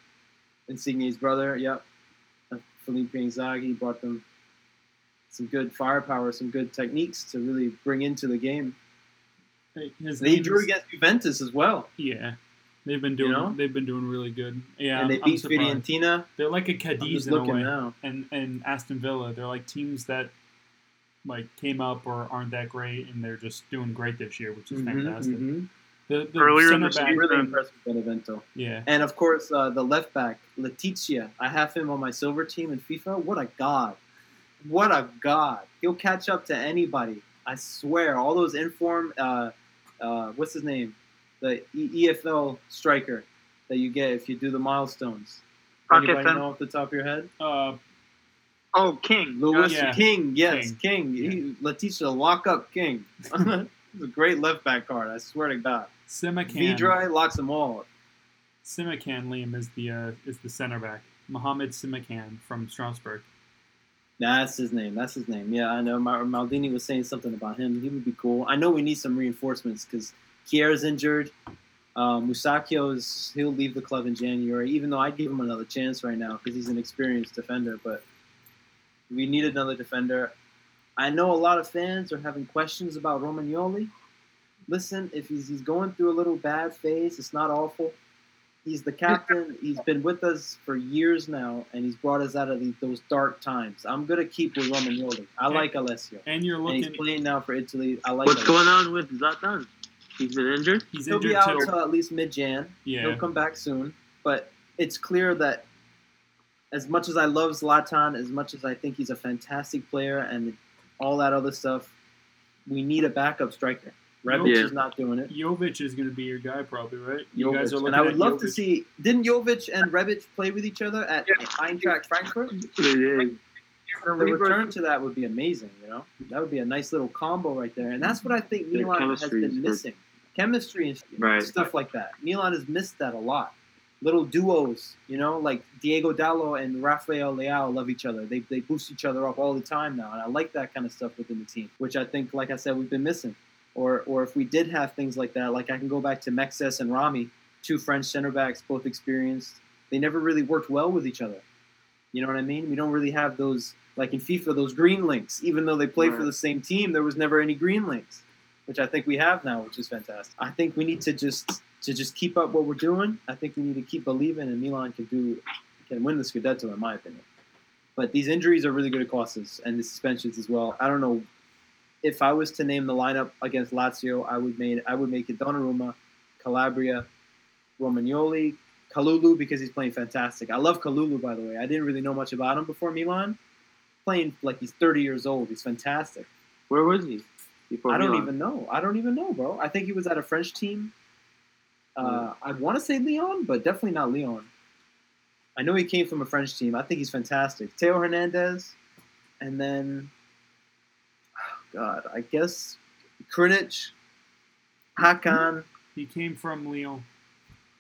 Insigne's brother, yep. Uh, Felipe Inzaghi brought them some good firepower, some good techniques to really bring into the game. His They drew is- against Juventus as well, Yeah, they've been doing. know? They've been doing really good. Yeah, and they I'm- I'm beat. Fiorentina. They're like a I'm Cadiz in a way, now. and and Aston Villa. They're like teams that like came up or aren't that great, and they're just doing great this year, which is Mhm, fantastic. mhm. The, the Earlier in center the back, season- really impressed with Benevento. yeah, And of course, uh, the left back, Letizia. I have him on my silver team in FIFA. What a god! What a god! He'll catch up to anybody. I swear. All those inform. Uh, uh, what's his name? The e- EFL striker that you get if you do the milestones. Rocket Anybody Fen- know off the top of your head? uh, Oh, King. Lewis Yeah. King. Yes, King. King. He, Letizia, lock up King. He's a great left back card. I swear to God. Simakan. Vidra locks them all. Simakan Liam is the uh, is the center back. Mohamed Simakan from Strasbourg. That's his name. That's his name. Yeah, I know. Maldini was saying something about him. He would be cool. I know we need some reinforcements because Kjaer's injured. Um, Musacchio's he'll leave the club in January. Even though I'd give him another chance right now because he's an experienced defender, but we need another defender. I know a lot of fans are having questions about Romagnoli. Listen, if he's, he's going through a little bad phase, it's not awful. He's the captain. He's been with us for years now, and he's brought us out of these, those dark times. I'm gonna keep with Romagnoli. I like Alessio, And you're and he's playing now for Italy. I like. What's Alessio. going on with Zlatan? He's been injured. He's He'll injured be out till till at least mid-Jan. yeah. He'll come back soon, but it's clear that as much as I love Zlatan, as much as I think he's a fantastic player and all that other stuff, we need a backup striker. Rebic Yeah. is not doing it. Jovic is going to be your guy, probably, right? You guys are looking And I would at love to see. Didn't Jovic and Rebic play with each other at Eintracht Frankfurt? The return to that would be amazing. You know, that would be a nice little combo right there. And that's what I think Their Milan has chemistry is been good. missing. Chemistry and Right. stuff like that. Milan has missed that a lot. Little duos, you know, like Diego Dalot and Rafael Leao love each other. They, they boost each other up all the time now, and I like that kind of stuff within the team, which I think, like I said, we've been missing. Or or if we did have things like that, like I can go back to Mexes and Rami, two French center backs, both experienced. They never really worked well with each other. You know what I mean? We don't really have those like in FIFA those green links. Even though they play for the same team, there was never any green links, which I think we have now, which is fantastic. I think we need to just to just keep up what we're doing. I think we need to keep believing, and Milan can do can win the Scudetto, in my opinion. But these injuries are really going to cost us, and the suspensions as well. I don't know if I was to name the lineup against Lazio, I would make I would make it Donnarumma, Calabria, Romagnoli, Kalulu because he's playing fantastic. I love Kalulu by the way. I didn't really know much about him before Milan. Playing like he's 30 years old. He's fantastic. Where was he? Before I don't Milan? even know. I don't even know, bro. I think he was at a French team. Uh, I want to say Leon, but definitely not Leon. I know he came from a French team. I think he's fantastic. Teo Hernandez, and then, God, I guess Krunic, Hakan. He came from Lyon.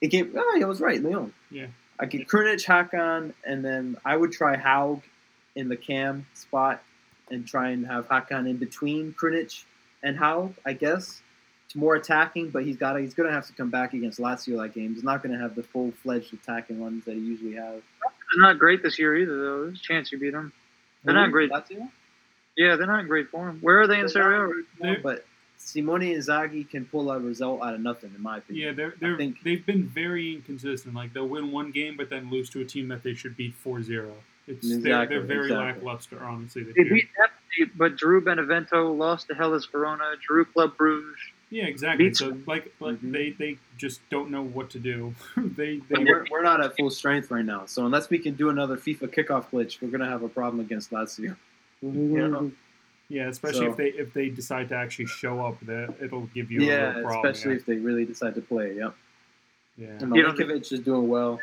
It came. Oh, I was right, Leon. Yeah. I get Krunic, Hakan, and then I would try Hauge in the cam spot and try and have Hakan in between Krunic and Hauge, I guess. It's more attacking, but he's got he's gonna have to come back against Lazio that game. He's not gonna have the full fledged attacking ones that he usually has. They're not great this year either, though. There's a chance you beat them. They're not great. Lazio? Yeah, they're not in great form. Where are they in They're Serie A? not great form, but Simone Inzaghi can pull a result out of nothing, in my opinion. Yeah, they're they're think- they've been very inconsistent. Like they'll win one game, but then lose to a team that they should beat 4-0. It's they're, they're very exactly. lackluster, honestly. They beat Napoli, but Drew Benevento lost to Hellas Verona, Drew Club Bruges. Yeah, exactly. Beats- So like, like Mhm. they they just don't know what to do. they they we're, we're not at full strength right now, so unless we can do another FIFA kickoff glitch, we're gonna have a problem against Lazio. Yeah. yeah, especially So- if they if they decide to actually show up, that it'll give you a Yeah, real problem. especially if they really decide to play. Yep. yeah. yeah. And You know- Milinkovic is doing well.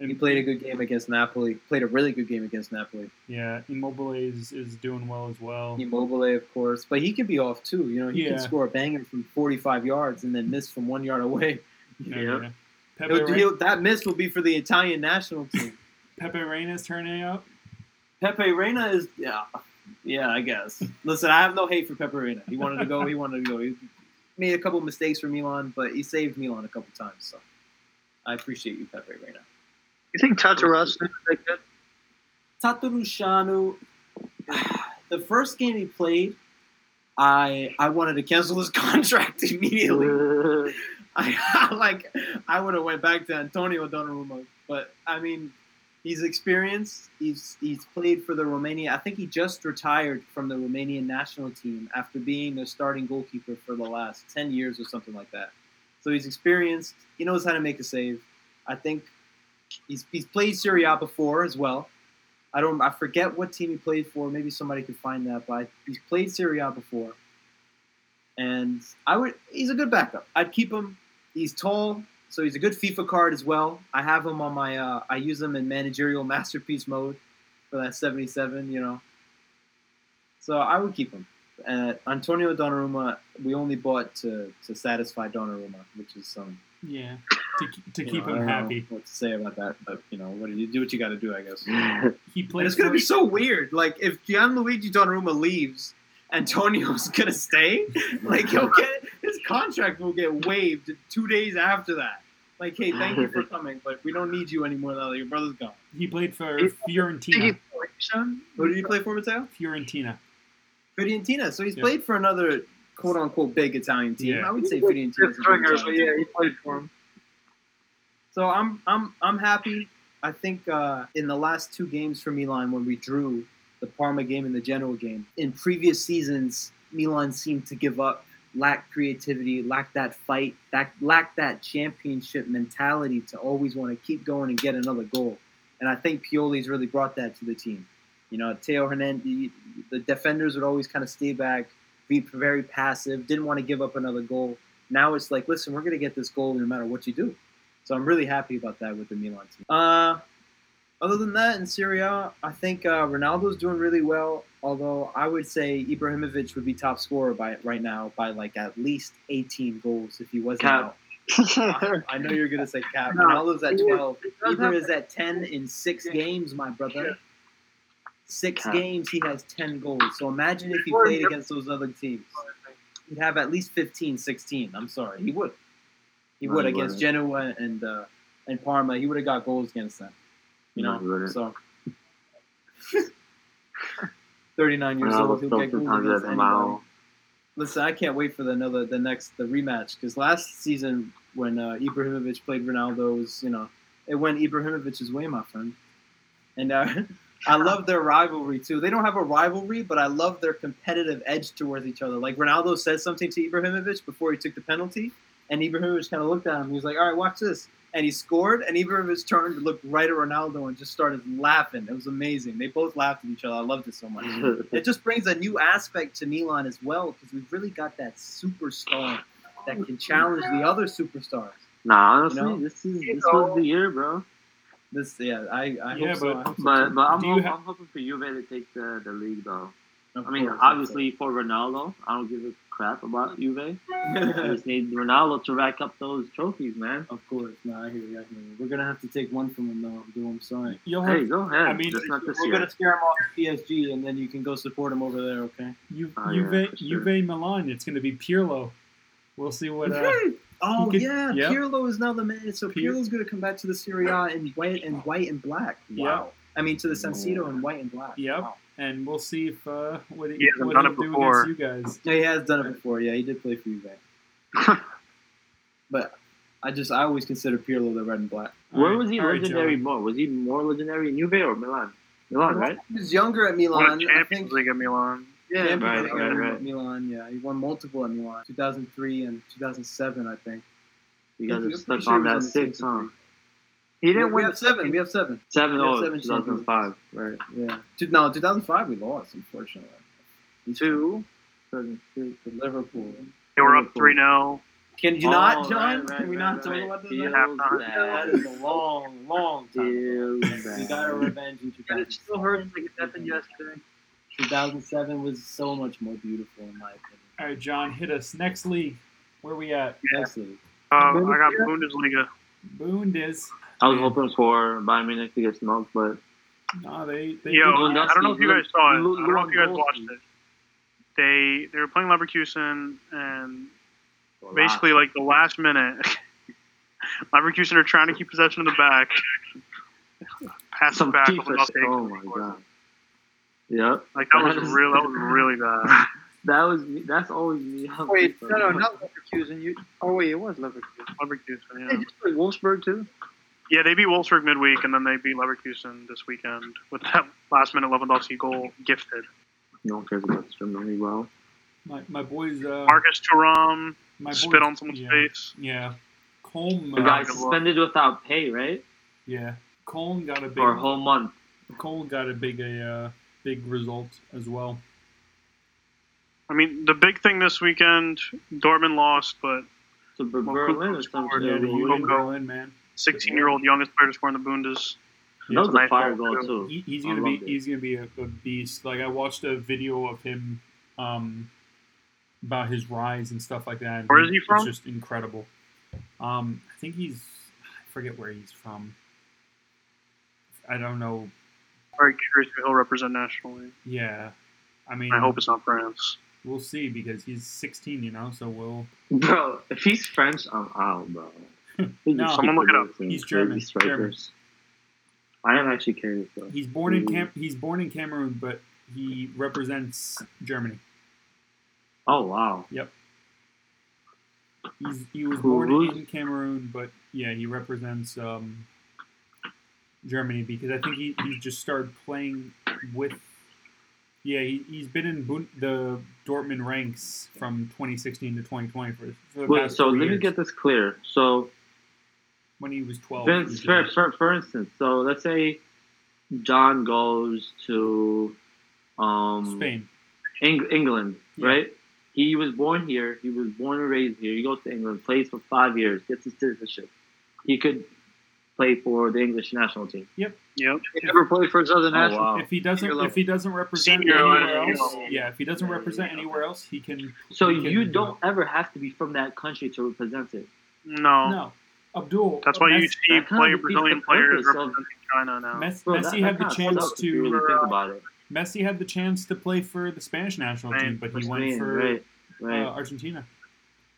And He played a good game against Napoli. Played a really good game against Napoli. Yeah, Immobile is, is doing well as well. Immobile, of course, but he could be off too. You know, he Yeah. can score a banger from 45 yards and then miss from one yard away. Yeah, Yeah. yeah. Pepe, He'll, he'll, that miss will be for the Italian national team. Pepe Reina's turning out. Pepe Reina is yeah, yeah. I guess. Listen, I have no hate for Pepe Reina. He wanted to go. He wanted to go. He made a couple mistakes for Milan, but he saved Milan a couple times. So I appreciate you, Pepe Reina. You think Tatarus is that good? Tatarusanu, the first game he played, I I wanted to cancel his contract immediately. I like I would have went back to Antonio Donnarumma, but I mean, He's experienced. He's he's played for the Romania. I think he just retired from the Romanian national team after being the starting goalkeeper for the last ten years or something like that. So he's experienced. He knows how to make a save. I think he's he's played Serie A before as well. I don't. I forget what team he played for. Maybe somebody could find that. But he's played Serie A before, and I would. He's a good backup. I'd keep him. He's tall, so he's a good FIFA card as well. I have him on my. Uh, I use him in managerial masterpiece mode for that 77. You know. So I would keep him. Uh, Antonio Donnarumma, we only bought to to satisfy Donnarumma, which is some. Yeah, to, to keep know, I him happy. What to say about that? But you know, what do you do? What you got to do, I guess. He And it's gonna be so weird. Like if Gianluigi Donnarumma leaves, Antonio's gonna stay. Like he'll get his contract will get waived two days after that. Like, hey, thank you for coming, but we don't need you anymore now that your brother's gone. He played for He- Fiorentina. Who did he play for, Matteo? Fiorentina. Fiorentina. So he's Yeah. played for another quote unquote big Italian team. Yeah. I would say Fiorentina. Good stringer, but yeah, he played for him. So I'm I'm I'm happy. I think uh, in the last two games for Milan, when we drew the Parma game and the Genoa game, in previous seasons, Milan seemed to give up, lack creativity, lack that fight, that lack that championship mentality to always want to keep going and get another goal. And I think Pioli's really brought that to the team. You know, Teo Hernandez, the defenders would always kind of stay back, be very passive, didn't want to give up another goal. Now it's like, listen, we're going to get this goal no matter what you do. So I'm really happy about that with the Milan team. Uh, other than that, in Serie A, I think uh, Ronaldo's doing really well. Although I would say Ibrahimovic would be top scorer by right now by like at least 18 goals if he wasn't Cap. out. I know you're gonna say cap. No, Ronaldo's at 12. he Ibra is at 10 in six games, my brother. Six Cap. games, he has 10 goals. So imagine if he played against those other teams. He'd have at least 15, 16. I'm sorry, he would. He No, would he against wouldn't. Genoa and uh, and Parma. He would have got goals against them. You No, know, he wouldn't. so 39 years old, he'll get goals sometimes against at anybody. Mao. Listen, I can't wait for the another the next the rematch because last season when uh, Ibrahimovic played Ronaldo was you know it went Ibrahimovic's way, my friend. And uh, I love their rivalry too. They don't have a rivalry, but I love their competitive edge towards each other. Like Ronaldo said something to Ibrahimovic before he took the penalty, and Ibrahimovic kind of looked at him. He was like, "All right, watch this." And he scored, and Ibrahimovic turned, looked right at Ronaldo, and just started laughing. It was amazing. They both laughed at each other. I loved it so much mm-hmm. it just brings a new aspect to Milan as well because we've really got that superstar that can challenge the other superstars. Nah, honestly, You know? this is this was the year, bro. This, yeah, I, I Yeah, hope so. but- so. But, but I'm, hope, ha- I'm hoping for Juve to take the, the league though. Of I mean, course, obviously for Ronaldo, I don't give a crap about Juve. I just need Ronaldo to rack up those trophies, man. of course. No, I hear you. I hear you. We're gonna have to take one from him though. Abdul, I'm sorry. You'll have Hey, go ahead. I mean, just not this We're year. gonna scare him off PSG, and then you can go support him over there. Okay. Ju- Oh, yeah, Juve, for sure. Juve Milan. It's going to be Pirlo. We'll see what. Uh, Oh could- yeah, yeah. Pirlo is now the man. So Pir- Pirlo's gonna come back to the Serie A in white and white and black. Yeah. Wow. I mean, to the San Siro in white and black. Yep. Wow. And we'll see if uh, what he, He hasn't what done he'll it do before. against you guys. Yeah, he has done it before. Yeah, he did play for Juve. but I just I always consider Pirlo the red and black. Where All was he right, all right, legendary John. more? Was he more legendary in Juve or Milan? Milan, right? He was younger at Milan. a I Champions think. League at Milan. Yeah, right, Champions League right, at right. Milan. Yeah, he won multiple at Milan. 2003 and 2007, I think. You guys I'm are pretty stuck sure on that the six, team huh? For He didn't we win have seven. We have seven. seven. we Oh, seven 2005. Right. Yeah. Two- No, 2005 we lost, unfortunately. Two. to Liverpool. They were up Liverpool. 3 0. Can you Oh, not, John? right, right, Can we right, not right. talk about this? Feels Halftime. bad. That is a long, long time. We got our revenge in And it still hurts like it happened yesterday. 2007 was so much more beautiful, in my opinion. All right, John, hit us. Next league. Where we at? Next league. Uh, I got Bundesliga. Bundes. I was hoping for Bayern Munich to get smoked, but No, they. they Yo, I don't know if you guys saw it. I don't know if you guys watched it. They they were playing Leverkusen, and basically like the last minute, Leverkusen are trying to keep possession of the back, pass it some back. FIFA. Lewandowski shit. Oh my god. Yep. Like that was real. That was really bad. That was me. That's always me. on Wait, no, no, not Leverkusen. You, oh wait, it was Leverkusen. Leverkusen, They yeah. just played Wolfsburg too. Yeah, they beat Wolfsburg midweek, and then they beat Leverkusen this weekend with that last minute Lewandowski goal gifted. No one cares about Germany. Well, My my boys. Uh, Marcus Thuram my boys, spit on someone's yeah, face. Yeah. Köln. the Uh, guy good luck. suspended without pay, right? yeah. Köln got a big. For a whole month. Köln got a big a uh, big result as well. I mean, the big thing this weekend, Dortmund lost, but So Ber- Well, Berlin or Kukoc something. Yeah, the Coco. Union Berlin man. 16 year old youngest player to score in the Bundes. That was It's a a nice fire goal, goal too. too. He, he's gonna be it. he's gonna be a, a beast. Like I watched a video of him um, about his rise and stuff like that. Where is he it's from? just incredible. Um, I think he's I forget where he's from. I don't know. Very curious who he'll represent nationally. Yeah, I mean, I hope it's not France. we'll see because he's 16, you know. So we'll. Bro, if he's French, I'm out, bro. No. Someone look it up. He's German, Strikers. I am actually curious though. He's born in Cam- He's born in Cameroon, but he represents Germany. Oh wow. Yep. He's, he was Who- born who's- in Cameroon, but yeah, he represents um, Germany because I think he, he just started playing with. Yeah, he, he's been in Bund- the Dortmund ranks from 2016 to 2020 for, for the Wait, past so three let me get this clear. So, when he was 12. Vince, he for, for, for instance, so let's say John goes to um, Spain. Eng- England, Yeah. right? He was born here. He was born and raised here. He goes to England, plays for five years, gets his citizenship. He could play for the English national team. Yep. Yep. He never played for his other Oh, national. wow. If he doesn't, Senior if level. he doesn't represent Senior anywhere level, else, yeah. yeah, if he doesn't represent anywhere else, he can. So he can you do don't ever have to be from that country to represent it. No. it. No, Abdul. That's why you Messi, see that play defeats Brazilian the players purpose of- representing China now. Messi, Bro, Messi that- had that the kinda chance sucks if you to. really think about it. Messi had the chance to play for the Spanish national Spain, team, but he For went Spain, for right, right. Uh, Argentina.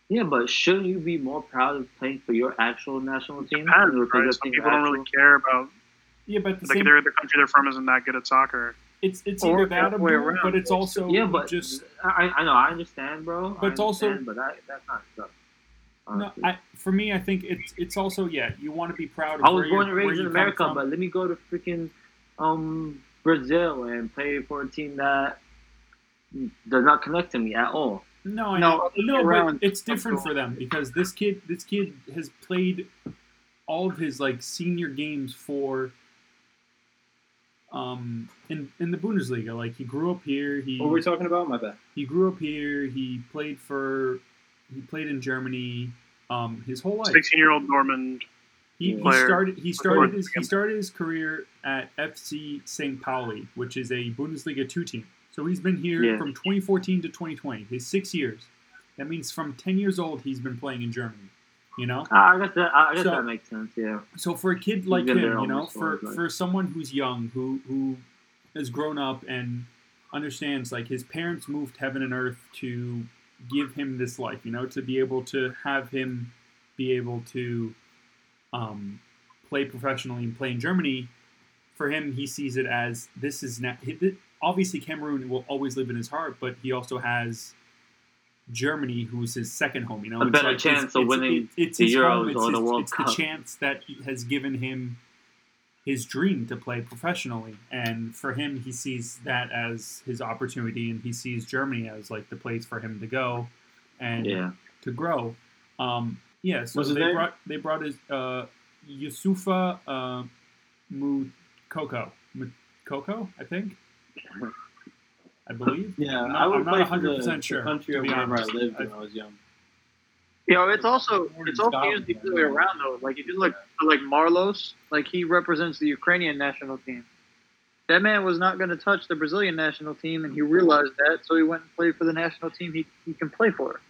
yeah, but shouldn't you be more proud of playing for your actual national team? Depends, than right? Some representing people your don't really actual- care about Yeah, but at the like same, they're the country they're from isn't that good at soccer. it's it's or either the that other way Abdul, around. but it's also Yeah, but just I, I know I understand, bro. But I it's also- understand, but that, that's not stuff. No. I, for me, I think it's it's also yeah. You want to be proud. Of I was where born and raised in America, but let me go to freaking um, Brazil and play for a team that does not connect to me at all. No, I No, know. no, but it's different for them because this kid, this kid has played all of his like senior games for um in in the Bundesliga. Like he grew up here. He What were we talking about? My bad. he grew up here. He played for he played in Germany um his whole life. 16 year old Dortmund. He, he started he started his he started his career at FC St. Pauli, which is a Bundesliga two team. So he's been here Yeah. from 2014 to 2020. His six years. That means from 10 years old he's been playing in Germany. You know. Ah, I guess that I guess So- that makes sense. Yeah. So for a kid like him, you know, for life. for someone who's young, who who has grown up and understands, like his parents moved heaven and earth to give him this life, you know, to be able to have him be able to um, play professionally and play in Germany. For him, he sees it as this is now. Obviously, Cameroon will always live in his heart, but he also has Germany, who's his second home. You know, A It's better like- chance it's, of it's- winning it's, it's the Euros home. It's, or the World it's Cup. the chance that has given him his dream to play professionally, and for him, he sees that as his opportunity, and he sees Germany as like the place for him to go and Yeah. to grow. Um, yeah, so they name? brought they brought his uh, Youssoufa uh, Moukoko, Moukoko, I think. I believe. Yeah, I'm not- I would I'm not play for 100% the sure, country of wherever I lived I- when I was young. You know, it's also it's also used the other way around though. Like if you look like Marlos, like he represents the Ukrainian national team. That man was not going to touch the Brazilian national team, and he realized that, so he went and played for the national team he, he can play for.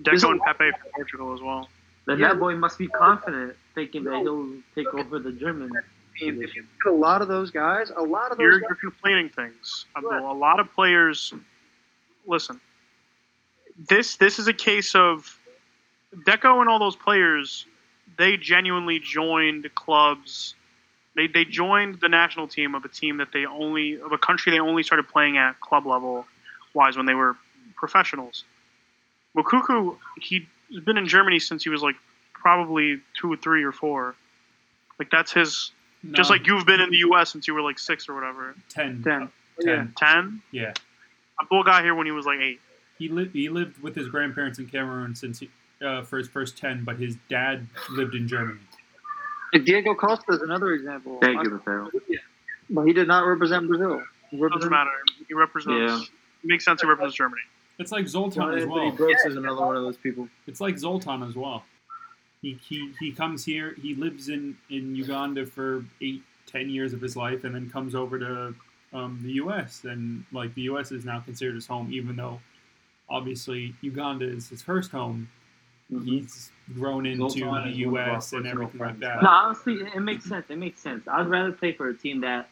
There's a Deco and Pepe for Portugal as well. Then Yeah. that boy must be confident, thinking that he'll take over the German. I mean, if you look at a lot of those guys, a lot of those You're, guys, you're conflating things. Abdul. A lot of players. Listen, this this is a case of Deco and all those players. They genuinely joined clubs. They they joined the national team of a team that they only of a country they only started playing at club level, wise when they were professionals. Moukoko, he's been in Germany since he was like probably two or three or four. Like that's his. No, Just like you've been in the U.S. since you were like six or whatever. 10. Ten. uh, Yeah. 10. Ten. Yeah. Abdul got here when he was like eight. He lived. He lived with his grandparents in Cameroon since he, uh, for his first ten, but his dad lived in Germany. Diego Costa is another example. Thank you, Rafael. But he did not represent Brazil. He Doesn't represented matter. He represents. Yeah. It makes sense. He represents Germany. It's like Zoltan John as Anthony well. Brooks is another one of those people. It's like Zoltan as well. He, he he comes here. He lives in in Uganda for eight, ten years of his life, and then comes over to um, the U.S. And like the U.S. is now considered his home, even though obviously Uganda is his first home. He's grown into the is one of our U.S. and personal everything like that. No, honestly, it makes sense. It makes sense. I'd rather play for a team that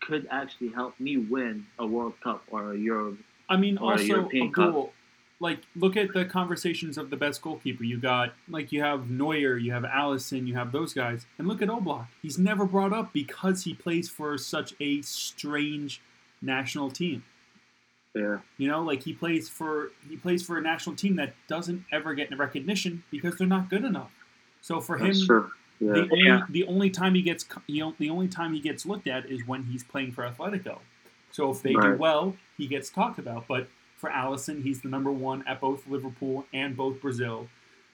could actually help me win a World Cup or a Euro. I mean, or a also European Abdul, like look at the conversations of the best goalkeeper. You got like you have Neuer, you have Alisson, you have those guys, and look at Oblak. He's never brought up because he plays for such a strange national team. Yeah. You know, like he plays for he plays for a national team that doesn't ever get recognition because they're not good enough. So for him, That's true. Yeah. the only Yeah. the only time he gets you know, the only time he gets looked at is when he's playing for Atletico. So if they do well, he gets talked about. But for Alisson, he's the number one at both Liverpool and both Brazil.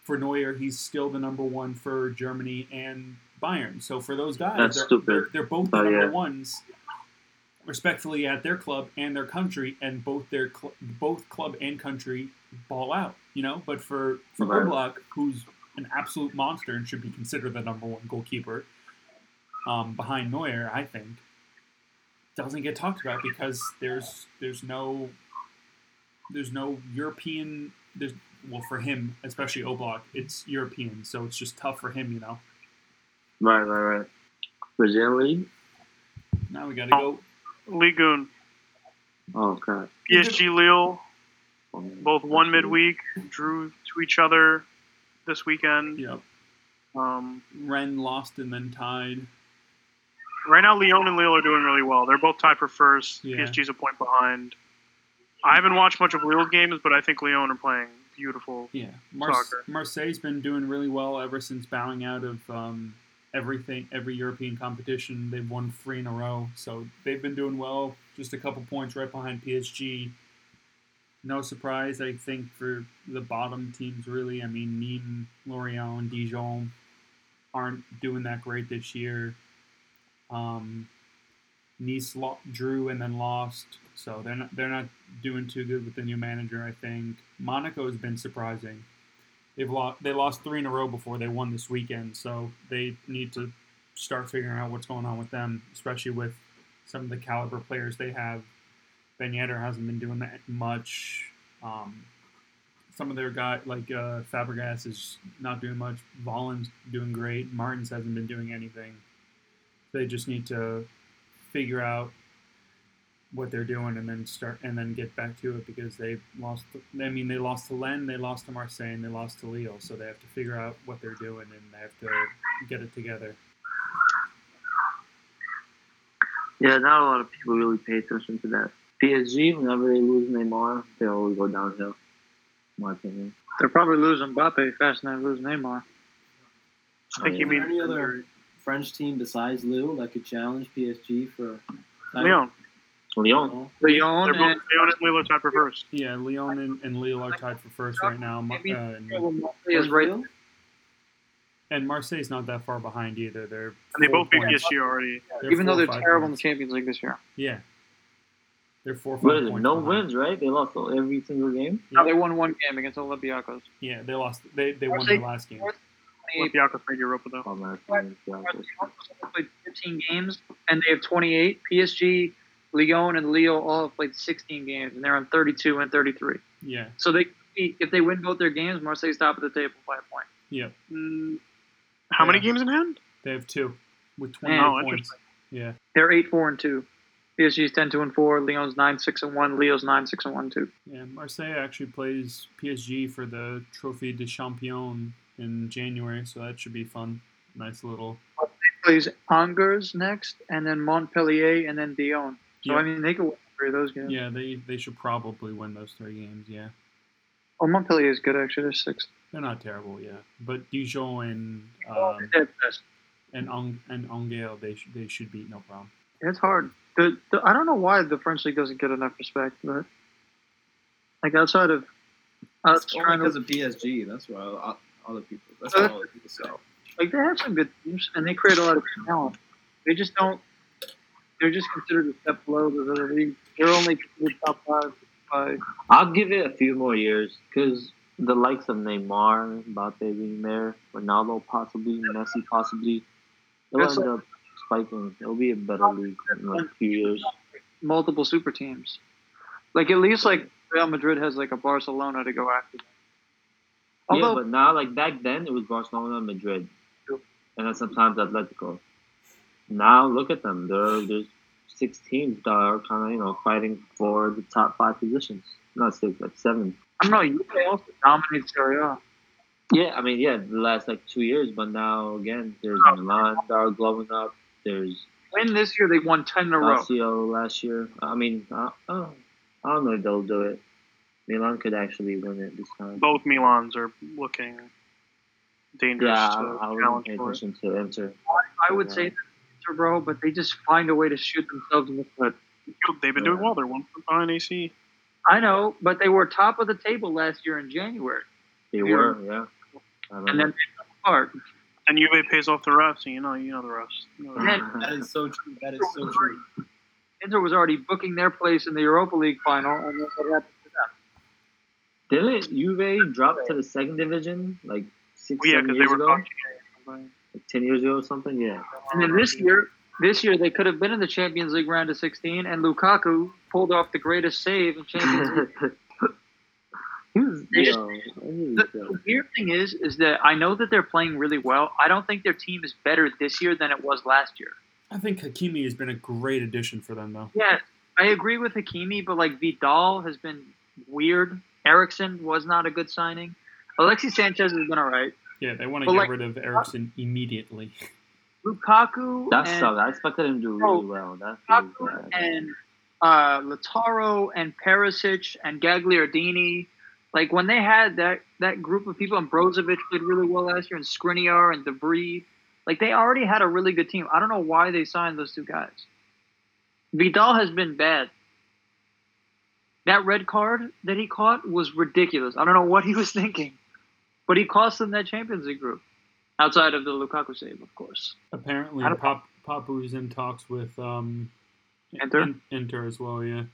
For Neuer, he's still the number one for Germany and Bayern. So for those guys, That's they're, stupid. They're, they're both the But, number yeah. ones, respectfully at their club and their country, and both their cl- both club and country ball out. You know, but for for Right. Oblak, who's an absolute monster and should be considered the number one goalkeeper um, behind Neuer, I think, doesn't get talked about because there's there's no there's no European there's well for him especially Oblak it's European so it's just tough for him you know Right, right, right. Brazil League? now we got to go Ligoon, Oh, God. PSG, Lille, both one midweek, drew to each other this weekend. yep Um, Rennes lost and then tied right now, Lyon and Lille are doing really well. They're both tied for first. Yeah. PSG's a point behind. I haven't watched much of Lille's games, but I think Lyon are playing beautiful. yeah Mar- Soccer. Marseille's been doing really well ever since bowing out of um, everything every European competition they've won three in a row so they've been doing well just a couple points right behind PSG no surprise, I think, for the bottom teams, really. I mean, Nîmes, Lorient, Dijon aren't doing that great this year. Um, Nice lo- drew and then lost, so they're not they're not doing too good with the new manager. I think Monaco has been surprising. They've lost they lost three in a row before they won this weekend, so they need to start figuring out what's going on with them, especially with some of the caliber players they have. Ben Yedder hasn't been doing that much. Um, some of their guy like uh, Fabregas is not doing much. Volland's doing great. Martins hasn't been doing anything. They just need to figure out what they're doing and then start and then get back to it because they lost. I mean, they lost to Lens, they lost to Marseille, and they lost to Lille. So they have to figure out what they're doing and they have to get it together. Yeah, not a lot of people really pay attention to that. PSG, whenever they lose Neymar, they always go downhill. In my opinion. They're probably losing Mbappe faster than they lose Neymar. I think Oh, you mean any other French team besides Lille that could challenge PSG for Lyon. Lyon. No? Lyon They're both and Lyon and Lille are tied for first. Yeah, Lyon and, and Lille are tied for first right now. Mar- Maybe- uh, and, is right. Lille? and Marseille's not that far behind either. They're And they both beat PSG already. they're Even though they're five terrible in the. Champions League this year. Yeah, they're four or five is it? No behind. wins, right? They lost every single game. Yeah. No, they won one game against Olympiacos. Yeah, they lost. They they won their last game. Olympiacos made Europa though. Oh, man. Barcelona played 15 games, and they have 28. PSG, Lyon, and Lille all have played 16 games, and they're on 32 and 33. Yeah, So they, if they win both their games, Marseille's top of the table by a point. yeah. Mm, how many games in hand? They have two with twenty Oh, points. Yeah, They're eight four and two. PSG's 10 2 and four. Lyon's 9 6 and one. Lille's 9 6 and one too. yeah. Marseille actually plays PSG for the Trophy de Champion in January, so that should be fun. Nice little. Plays Angers next, and then Montpellier, and then Dijon. So Yeah. I mean, they could win three of those games. Yeah, they they should probably win those three games. Yeah, Oh, Montpellier is good actually. They're sixth. they're not terrible. Yeah, but Dijon and Oh, um, they're best. and Ong and Angel they sh- they should beat no problem. It's hard. The, the I don't know why the French league doesn't get enough respect, but like outside of us It's only trying to because of PSG. That's why o- other people. That's what other people say. like they have some good teams and they create a lot of talent. They just don't. They're just considered a step below the other leagues. They're only considered top five by I'll give it a few more years because the likes of Neymar, Mbappe being there, Ronaldo possibly, Messi possibly, it'll That's end up spiking. It'll be a better league in like a few years. multiple super teams. Like at least like Real Madrid has like a Barcelona to go after. yeah, Although but now like back then it was Barcelona, and Madrid, and then sometimes Atletico. Now look at them. There, there's six teams that are kind of you know fighting for the top five positions. Not six, like seven. I don't know, you also dominate Serie A. Yeah, I mean, yeah, the last like two years, but now again, there's Oh. Milan that are glowing up. There's When this year they won ten in a row. Lazio last year. I mean, I, I, I don't know if they'll do it. Milan could actually win it this time. Both Milans are looking dangerous Yeah, I, I wouldn't pay it. attention to Inter. I would say that Inter, bro, but they just find a way to shoot themselves in the foot. They've been doing well. They're one point behind AC. I know, but they were top of the table last year in January, They Yeah. were, yeah. And then they fell apart. And Juve pays off the refs, and you know, you know the refs. You know the refs. That is so true. That is so true. Inter was already booking their place in the Europa League final, and then what happened to them? Didn't Juve drop to the second division like six, Well, yeah, seven because they years were ago? talking. Like ten years ago or something? Yeah. And then this year, this year they could have been in the Champions League round of 16, and Lukaku pulled off the greatest save in Champions League. he just- the, the weird thing is, is that I know that they're playing really well. I don't think their team is better this year than it was last year. I think Hakimi has been a great addition for them though. Yeah, I agree with Hakimi, but like Vidal has been weird. Eriksen was not a good signing. Alexis Sanchez has been all right. Yeah, they want to But, get like- rid of Eriksen immediately. Lukaku That's and, sucked. I expected him to do really well. That's really Lukaku bad. and uh, Lautaro and Perisic and Gagliardini. Like when they had that that group of people, and Brozovic did really well last year, and Skriniar and de Vrij. Like they already had a really good team. I don't know why they signed those two guys. Vidal has been bad. That red card that he caught was ridiculous. I don't know what he was thinking, but he cost them that Champions League group. Outside of the Lukaku save, of course. Apparently, Pop Papu's in talks with um, Inter? In- Inter as well. Yeah,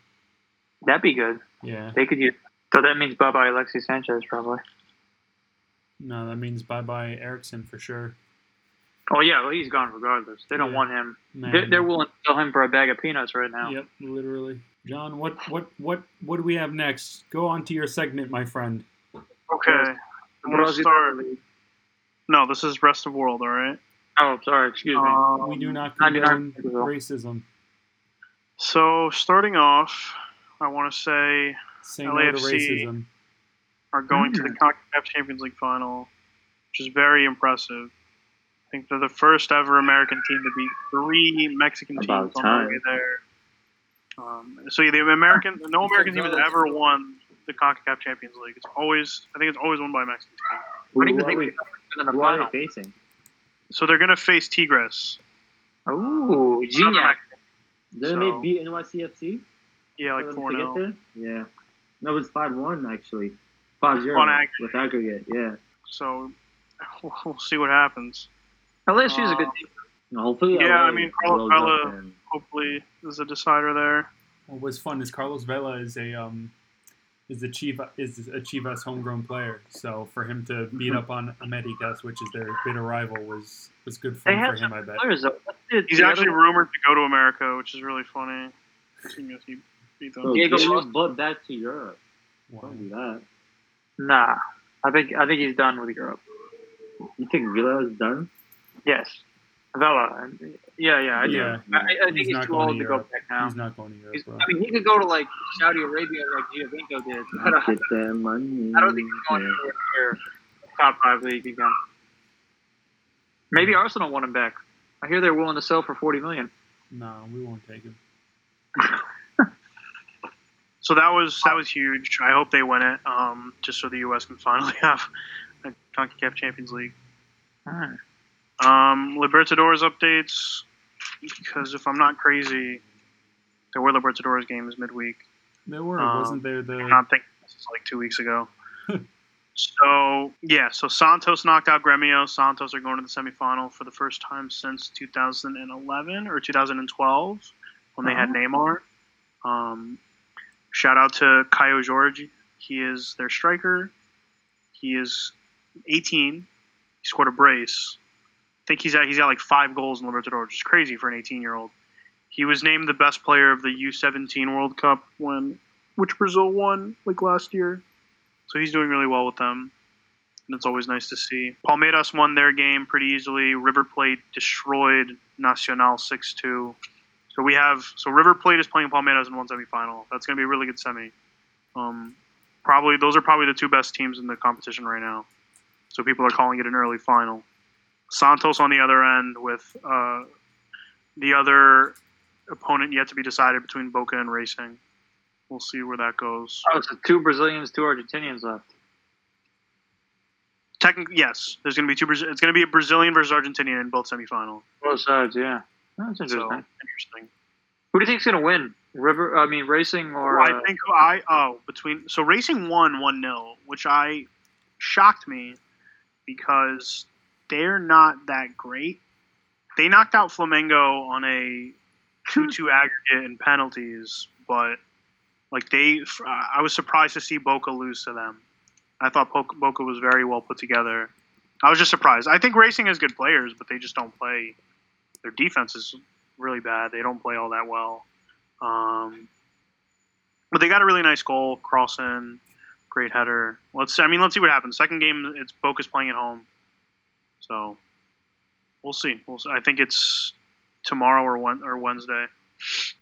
That'd be good. yeah. They could use. So that means bye bye Alexis Sanchez probably. No, that means bye bye Eriksen for sure. Oh yeah, well he's gone regardless. They don't Yeah. want him. They're, they're willing to sell him for a bag of peanuts right now. Yep, literally. John, what what what what do we have next? Go on to your segment, my friend. Okay. I want to start. No, this is rest of world. All right. Oh, sorry. Excuse me. Um, we do not condone racism. So starting off, I want to say Say no LAFC. racism. are going to the Mm. CONCACAF Champions League final, which is very impressive. I think they're the first ever American team to beat three Mexican About teams on time. the way there. Um, so yeah, the American, no American team has ever won the CONCACAF Champions League. It's always, I think it's always won by a Mexican team. What do Who you are think we- who are they facing? So they're gonna face Tigres. Ooh, Gignac. Didn't So- they beat NYCFC? Yeah, like for four to 0? Yeah. No, it was 5 1, actually. 5 0 aggregate. with aggregate, yeah. So we'll see what happens. LSU is a good Uh, team. Hopefully, Yeah, LA I mean, Carlos Vela- Hopefully, there's a decider there. What was fun is Carlos Vela is a um is a Chiva is a Chivas homegrown player. So for him to beat up on Americas, which is their bitter rival, was was good fun for him. I bet. players though. What's the- He's the actually rumored to go to America, which is really funny. Seeing as he beat them. Bro, Diego get your butt back to Europe. Wow. Don't do that. Nah, I think I think he's done with Europe. You think Villa is done? Yes, Vela. And- Yeah, yeah, I do. Yeah. I, I think He's he's, not too going old to to go Europe. back now. He's not going to Europe, bro. I mean, he could go to like Saudi Arabia like Giovinco did. I don't, Get that money. I don't think he's going Yeah. to their top five league again. Maybe Arsenal want him back. I hear they're willing to sell for forty million. No, we won't take him. So that was that was huge. I hope they win it, um, just so the U.S. can finally have a CONCACAF Champions League. Hmm. Um, Libertadores updates because if I'm not crazy, there were Libertadores games midweek. There were, Um, wasn't there? The I'm thinking this is like two weeks ago. so yeah, so Santos knocked out Gremio. Santos are going to the semifinal for the first time since 2011 or 2012 when they had Oh. Neymar. Um, shout out to Caio Jorge. He is their striker. He is 18. He scored a brace. Think he's at, he's got like five goals in Libertadores, which is crazy for an 18 year old. He was named the best player of the U17 World Cup when which Brazil won like last year. So he's doing really well with them. And it's always nice to see. Palmeiras won their game pretty easily. River Plate destroyed Nacional 6 2. So we have so River Plate is playing Palmeiras in one semifinal. That's going to be a really good semi. Um, probably those are probably the two best teams in the competition right now. So people are calling it an early final. Santos on the other end with uh, the other opponent yet to be decided between Boca and Racing. We'll see where that goes. Oh, so two Brazilians, two Argentinians left. Technically, yes. There's going to be two. Brazil- It's going to be a Brazilian versus Argentinian in both semifinal. Both sides, yeah. That's So interesting. interesting. Who do you think's gonna win? River, I mean Racing or I uh, think I oh between so Racing won one 0 which I shocked me because they're not that great. They knocked out Flamengo on a two-two aggregate in penalties, but like they, I was surprised to see Boca lose to them. I thought Boca, Boca was very well put together. I was just surprised. I think Racing has good players, but they just don't play. Their defense is really bad. They don't play all that well. Um, but they got a really nice goal, crossing, great header. Let's. I mean, let's see what happens. Second game, it's Boca's playing at home, so we'll see. We'll see. I think it's tomorrow or one or Wednesday.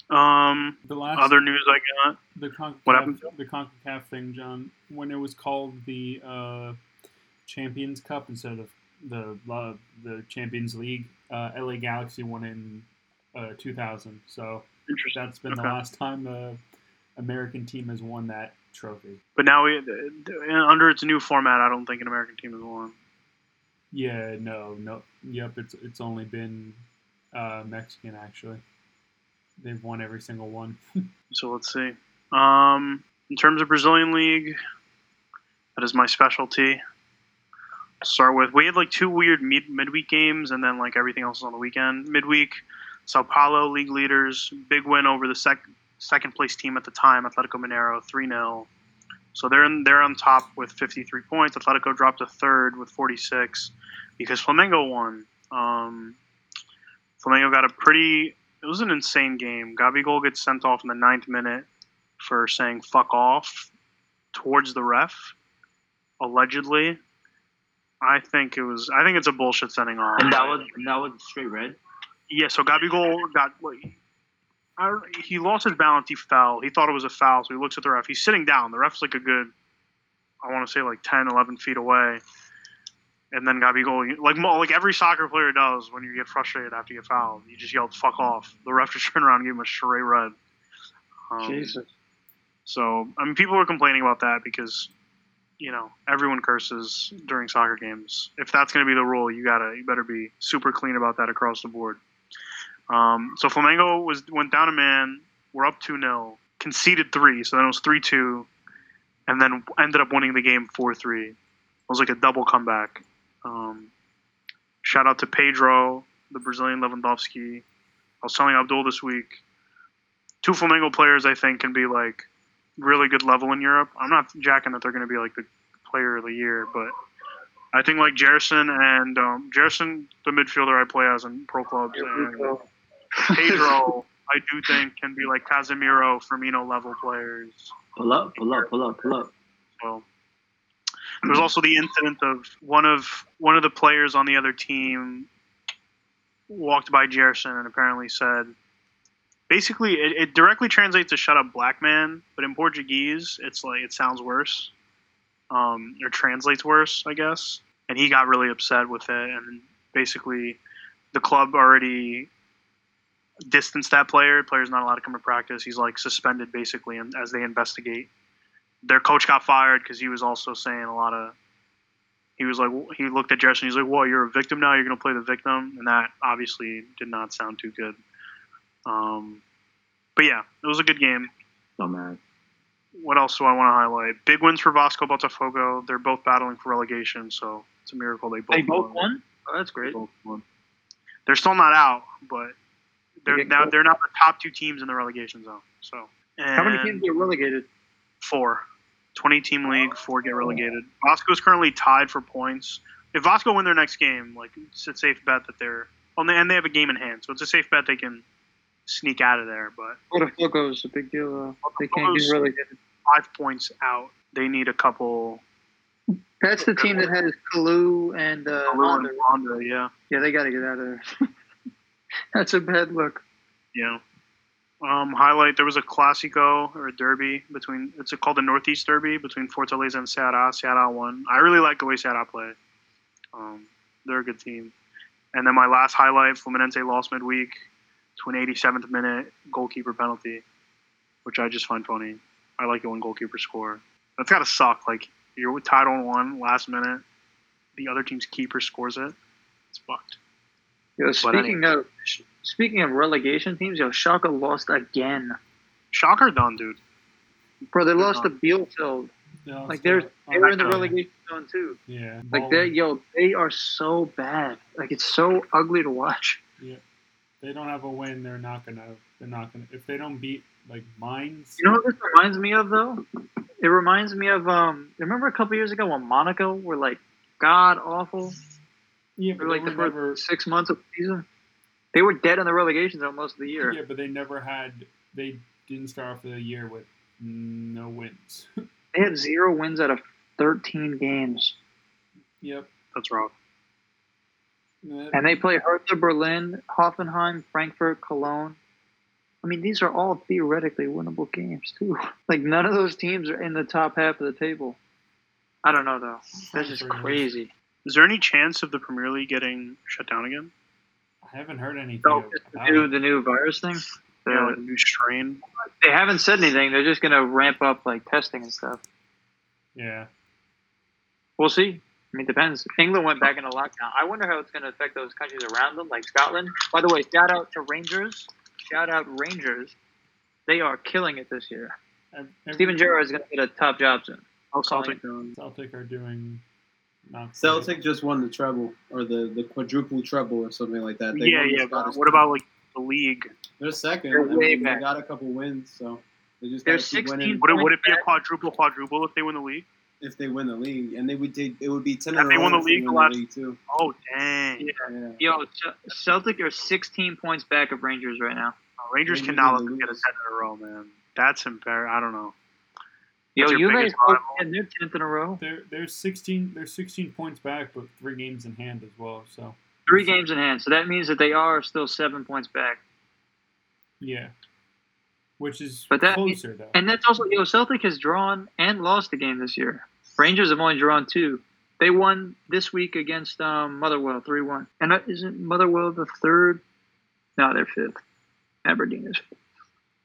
Um, the last other news I got. the CONCACAF, What happened? the CONCACAF thing, John, when it was called the uh, Champions Cup instead of the uh, the Champions League, uh, LA Galaxy won in uh, 2000. So that's been Okay. the last time the American team has won that trophy. But now we, under its new format, I don't think an American team has won. Yeah, no, no, yep, it's it's only been uh, Mexican actually. They've won every single one. So let's see. Um, in terms of Brazilian league, that is my specialty. Start with we had like two weird mid midweek games, and then like everything else is on the weekend. Midweek, Sao Paulo league leaders, big win over the sec- second place team at the time, Atletico Mineiro, three 0 So they're in, they're on top with 53 points. Atletico dropped to third with 46 because Flamengo won. Um, Flamengo got a pretty it was an insane game. Gabigol gets sent off in the ninth minute for saying "fuck off" towards the ref, allegedly. I think it was. I think it's a bullshit sending off. And that was and that was straight red. Yeah, so Gabigol got I he lost his balance. He fell. He thought it was a foul, so he looks at the ref. He's sitting down. The ref's like a good, I want to say like 10, 11 feet away. And then Gabigol, like mo- like every soccer player does when you get frustrated after you get fouled, you just yelled "fuck off." The ref just turned around and gave him a straight red. Um, Jesus. so I mean, people were complaining about that because, you know, everyone curses during soccer games. If that's going to be the rule, you gotta you better be super clean about that across the board. Um, so Flamengo was went down a man. We're up two 0 conceded three, so then it was three two, and then ended up winning the game four three. It was like a double comeback. Um, shout out to Pedro, the Brazilian Lewandowski. I was telling Abdul this week two Flamengo players I think can be like really good level in Europe. I'm not jacking that they're going to be like the player of the year, but I think like Gerson and um, Gerson, the midfielder I play as in pro clubs, and Pedro, I do think can be like Casemiro, Firmino level players. Pull up, pull up, pull up, pull up. So there's also the incident of one of one of the players on the other team walked by Gerson and apparently said, basically, it, it directly translates to "shut up, black man," but in Portuguese, it's like it sounds worse, um, or translates worse, I guess. And he got really upset with it, and basically, the club already distanced that player. Player's not allowed to come to practice. He's like suspended basically, and as they investigate their coach got fired because he was also saying a lot of he was like, he looked at Jefferson. He's like, "Well, you're a victim now. You're going to play the victim," and that obviously did not sound too good. Um, but yeah, it was a good game. Dumbass. What else do I want to highlight? Big wins for Vasco Botafogo. They're both battling for relegation, so it's a miracle they both They both won. Oh, that's They great. both won. They're still not out, but they're now they're not the top two teams in the relegation zone. So How many teams get relegated? Four. 20 team league, four get relegated. Vasco is currently tied for points. If Vasco win their next game, like it's a safe bet that they're well, and they have a game in hand, so it's a safe bet they can sneak out of there. But Botafogo is a big deal. Though. They can't get relegated. five points out, they need a couple. That's the team that has Kalou and uh. Honda, yeah, Yeah, they got to get out of there. That's a bad look. yeah. Um, highlight: there was a Classico or a derby between. It's called the Northeast Derby between Fortaleza and Ceará. Ceará won. I really like the way Ceará play. Um, they're a good team. And then my last highlight: Fluminense lost midweek to an 87th minute goalkeeper penalty, which I just find funny. I like it when goalkeepers score. That's gotta suck. Like you're tied on one last minute, the other team's keeper scores it. It's fucked. Yo, speaking of speaking of relegation teams, yo, Schalke lost again. Shocker done, dude. Bro, they They're lost to done. Bielefeld. No, Like they're they were in the relegation zone too. Yeah. Like they yo, they are so bad. Like it's so ugly to watch. Yeah. they don't have a win, they're not gonna. They're not gonna. If they don't beat like Mainz. You know what this reminds me of though? It reminds me of um. Remember a couple years ago when Monaco were like god awful yeah, but like the first never. six months of the season. They were dead in the relegation zone most of the year. Yeah, but they never had. They didn't start off the year with no wins. They had zero wins out of thirteen games, yep. That's rough. and they play Hertha Berlin, Hoffenheim, Frankfurt, Cologne. I mean, these are all theoretically winnable games too. Like none of those teams are in the top half of the table. I don't know though. That's just crazy. Is there any chance of the Premier League getting shut down again? I haven't heard anything. So it's the new it. the new virus thing. Yeah, They're- like new strain. They haven't said anything. They're just gonna ramp up like testing and stuff. Yeah. We'll see. I mean, it depends. England went back into lockdown. I wonder how it's going to affect those countries around them, like Scotland. By the way, shout out to Rangers. Shout out Rangers. They are killing it this year. Every- Steven Gerrard is going to get a top job soon. How Celtic? Um, Celtic are doing. Not great. Celtic just won the treble or the, the quadruple treble or something like that. They Yeah, yeah. But what Cup. about like the league? They're second. They're I mean, back. they got a couple wins, so they just They're got to keep 16 Would it, would it be a quadruple quadruple if they win the league? if they win the league, and they would take it would be ten. Have in a they won the league win the last- league too. Oh dang! Yeah. Yeah. Yo, Celtic are 16 points back of Rangers right now. Oh, Rangers Rangers cannot let gonna them get a ten in a row, man. That's embarrassing. I don't know. Yo, you guys biggest both rival. and they're 10th in a row. They're they're sixteen. They're sixteen points back, but three games in hand as well. So Three games in hand. So that means that they are still seven points back. yeah, which is But that- closer though. And that's also, yo, Celtic has drawn and lost a game this year. Rangers have only drawn two. They won this week against um, Motherwell 3 1. And isn't Motherwell the third? No, they're fifth. Aberdeen is fifth.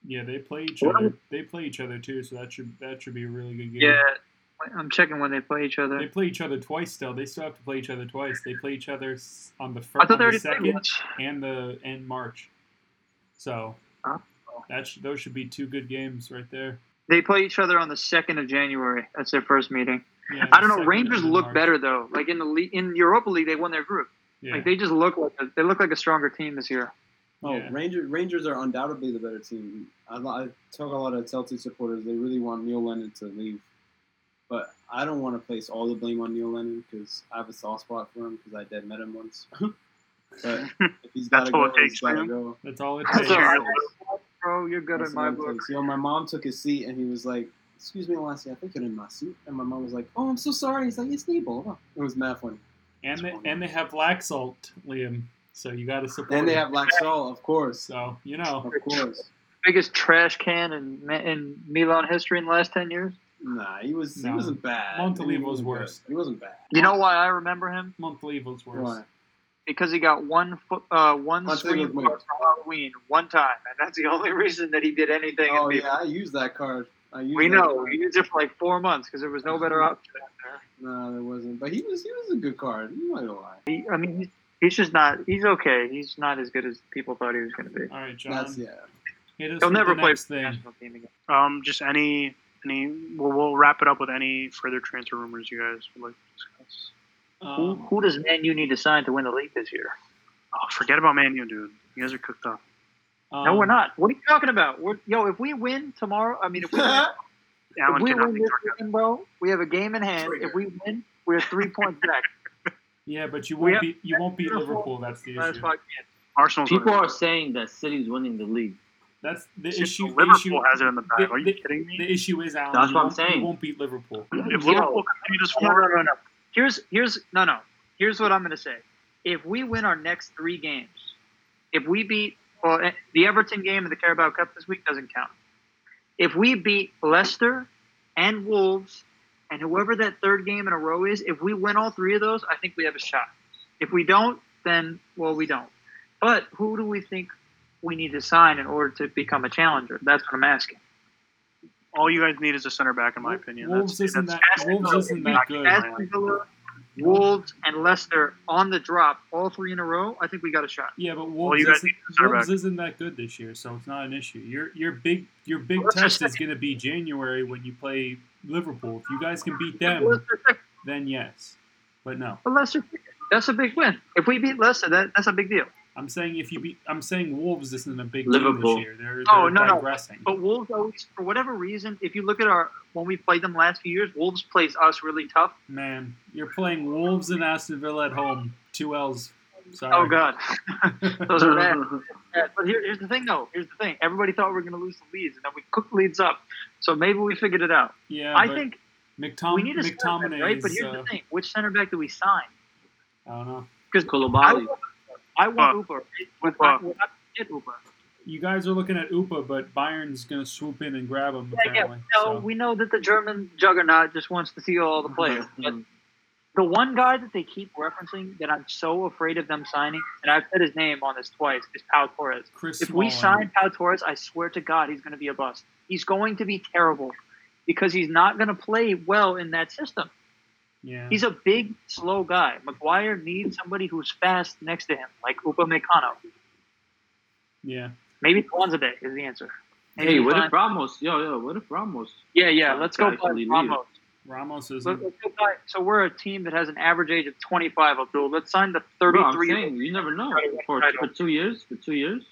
Yeah, they play each What- other. They play each other too, so that should that should be a really good game. Yeah, I'm checking when they play each other. They play each other twice still. They still have to play each other twice. They play each other on the first, on the second, and the and March. So Oh. that sh- those should be two good games right there. They play each other on the 2nd of January. That's their first meeting. Yeah, I don't know. Rangers look March. better, though. Like in the le- in Europa League, they won their group. Yeah. Like they just look like a, they look like a stronger team this year. Oh, Yeah. Rangers Rangers are undoubtedly the better team. I, I talk a lot of Celtic supporters. They really want Neil Lennon to leave, but I don't want to place all the blame on Neil Lennon because I have a soft spot for him because I dead met him once. but if he's got That's to go, all it he's takes for got to go. That's all it That's takes. all right. Bro, you're good That's in my what book. takes. Yo, my mom took his seat and he was like, "Excuse me, last Lassie, I think you're in my seat." And my mom was like, "Oh, I'm so sorry." He's like, "It's Nebo." It was mad funny. And they and they have Laxalt, Liam. So you got to support. And they them. have Laxalt, of course, So you know. of course. Biggest trash can in in Milan history in the last 10 years. Nah, he was. He wasn't bad. Montolivo I mean, he was worse. good. He wasn't bad. You know why I remember him? Montolivo's worse. Why? Because he got one foot, uh, one I'll tell you screen card for Halloween one time, and that's the only reason that he did anything. Oh in yeah, I used that card. I used We that know. card. We used it for like four months because there was no better option. No, there wasn't. But he was he was a good card. I'm not gonna lie. He, I mean, he's, he's just not. He's okay. He's not as good as people thought he was going to be. All right, John. That's yeah. He'll never the play for the national team again. Um, just any any. We'll, we'll wrap it up with any further transfer rumors you guys would like to discuss. Who, Um, who does Man U need to sign to win the league this year? Oh, forget about Man U, dude. You guys are cooked up. no, um, we're not. What are you talking about? We're, yo, if we win tomorrow, I mean, if we win, Alan if we cannot win be this talking weekend, bro, we have a game in hand. If we win, we're three points back. Yeah, but you won't have- beat you won't beat Liverpool. That's the issue. five. Arsenal's People winning. are saying that City's winning the league. That's the It's just issue. The Liverpool issue. has it in the bag. the- Are you the- kidding me? The issue is Alan. That's what I'm saying. You won't beat Liverpool. if Liverpool continues No, no, no, no. Here's here's no, no. Here's what I'm going to say. If we win our next three games, if we beat well, eh, the Everton game and the Carabao Cup this week doesn't count. If we beat Leicester and Wolves and whoever that third game in a row is, if we win all three of those, I think we have a shot. If we don't, then well, we don't. But who do we think we need to sign in order to become a challenger? That's what I'm asking. all you guys need is a center back, in my opinion. Wolves That's, isn't that's, that Wolves isn't that good. Aston Villa, Wolves, and Leicester on the drop, all three in a row. I think we got a shot. Yeah, but Wolves, you isn't, need a center Wolves isn't that good this year, so it's not an issue. Your your big your big Well, test is going to be January when you play Liverpool. If you guys can beat them, then yes. But no, but Leicester. That's a big win. If we beat Leicester, that, that's a big deal. I'm saying if you beat, I'm saying Wolves isn't a big Liverpool. team this year. They're, oh, they're Oh, no, no. But Wolves always, for whatever reason, if you look at our when we played them last few years, Wolves plays us really tough. Man, you're playing Wolves and Aston Villa at home. Two L's. Sorry. Oh God, those are bad. Yeah, But here, here's the thing, though. Here's the thing. Everybody thought we were going to lose the leads, and then we cooked leads up. So maybe we figured it out. Yeah, I think McTom- we need a center back, McTominay right? But here's uh, the thing: which center back do we sign? I don't know. Because I Koulibaly. want, I want Uber. We're Upa. we're get Uber. You guys are looking at Upa, but Bayern's going to swoop in and grab him. Yeah, yeah. apparently. No, so. we know that the German juggernaut just wants to see all the players. But the one guy that they keep referencing that I'm so afraid of them signing, and I've said his name on this twice, is Pau Torres. Chris If we Smalling. sign Pau Torres, I swear to God, he's going to be a bust. He's going to be terrible because he's not going to play well in that system. yeah, He's a big, slow guy. Maguire needs somebody who's fast next to him, like Upamecano. yeah. Maybe Day is the answer. Maybe Hey, what if Ramos? Yo, yo, what if Ramos? Yeah, yeah. Let's go Actually buy leave. Ramos. Ramos is. Let- let's go buy- So we're a team that has an average age of 25. Abdul, let's sign the Bro, I'm 33. saying you never know. For, for two years, for two years,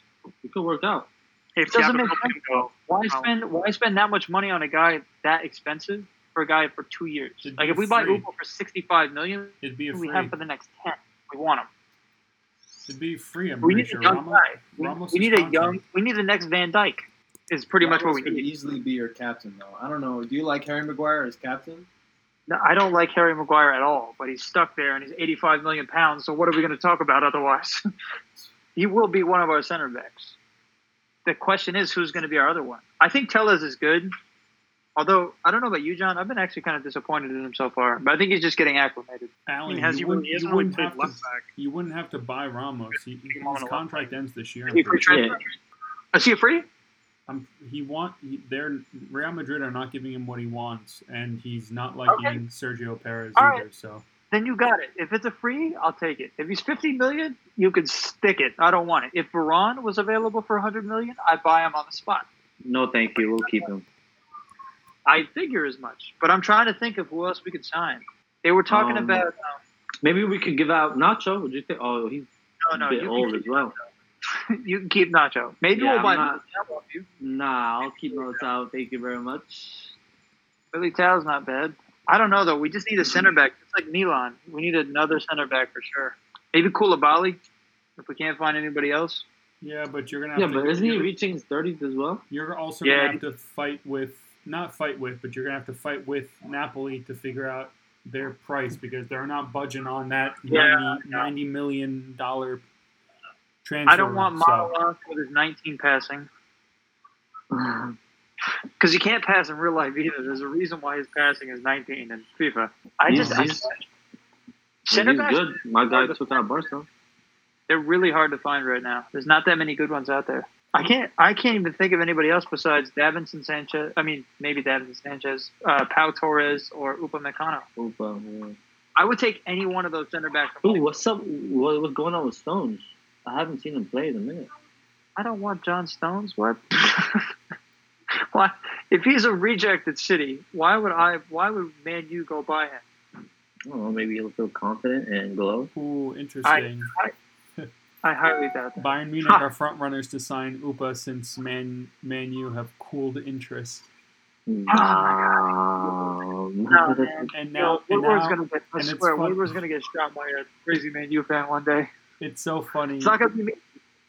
it could work out. Hey, It doesn't make sense. Why Um, spend Why spend that much money on a guy that expensive for a guy for two years? It'd Like if we buy free. Uber for 65 million, It'd be a we have for the next 10. We want him. It'd be free. I'm We need sure. a young Ramos, guy. We, Ramos we need a young. We need the next Van Dijk. Is pretty much what we could need. easily be your captain, though. I don't know. Do you like Harry Maguire as captain? No, I don't like Harry Maguire at all, but he's stuck there and he's 85 million pounds. So what are we going to talk about otherwise? he will be one of our center backs. The question is, who's going to be our other one? I think Telles is good. Although I don't know about you, John. I've been actually kind of disappointed in him so far, but I think he's just getting acclimated. I Alan, mean, has you he, wouldn't, he hasn't you wouldn't played have left to. back. You wouldn't have to buy Ramos. He, Keep him on his contract ends this year. Is I'm he free pretty sure. transfer? Is he a free? Um, he want he, they're Real Madrid are not giving him what he wants, and he's not liking Okay. Sergio Perez All either. right. So Then you got it. If it's a free, I'll take it. If he's 50 million, you can stick it. I don't want it. If Varane was available for 100 million, I'd buy him on the spot. No, thank you. We'll keep him. I figure as much, but I'm trying to think of who else we could sign. They were talking Um, about. Maybe we could give out Nacho. Would you think? Oh, he's No, no, a bit old as well. keep, you can keep Nacho. Maybe Yeah, we'll buy I'm not- Militao. Nah, I'll keep notes out. Thank you very much. Militao's not bad. I don't know though. We just need a center back. It's like Milan. We need another center back for sure. Maybe Koulibaly, if we can't find anybody else. yeah, but you're gonna have Yeah, to. but isn't he you're, reaching his thirties as well? you're also Yeah. gonna have to fight with not fight with, but you're gonna have to fight with Napoli to figure out their price because they're not budging on that Yeah, 90, no. 90 million dollar transfer. I don't want so- Manolas with his 19 passing because you can't pass in real life either. There's a reason why his passing is 19 in FIFA. I He's- just I, he's- center he's good. My guy took out Barca. they're really hard to find right now. There's not that many good ones out there. I can't. I can't even think of anybody else besides Davinson Sanchez. I mean, maybe Davinson Sanchez, uh, Pau Torres, or Upamecano. Upa, yeah. I would take any one of those center backs. Ooh, what's up? What, what's going on with Stones? I haven't seen him play in a minute. I don't want John Stones. What? why? If he's a rejected city, why would I? Why would Man U go buy him? I. Maybe he'll feel confident and glow. Ooh, interesting. I highly doubt that. Bayern Munich are front runners to sign Upa since Man Man U have cooled interest. Um, No, man. And Yo, now, and Woodward's now gonna get. I and swear, fun- Woodward's gonna get shot by a crazy Man U fan one day. It's so funny. It's not gonna be me.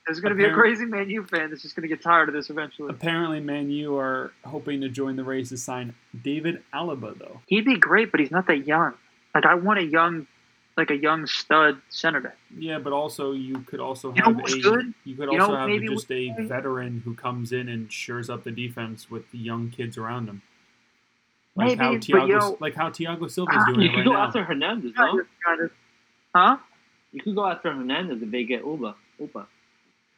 There's gonna be a crazy Man U fan that's just gonna get tired of this eventually. Apparently, Man U are hoping to join the race to sign David Alaba, though. He'd be great, but he's not that young. Like I want a young, like a young stud center back. Yeah, but also you could also You have a good? you could You know also have just a what- veteran who comes in and shores up the defense with the young kids around him. Like Maybe, how but, Thiago, you know- like how Thiago Silva's Ah, doing you it could right go now. after Hernandez, Kind no? of, kind. Huh? You could go after Hernandez if they get Uba. Uba.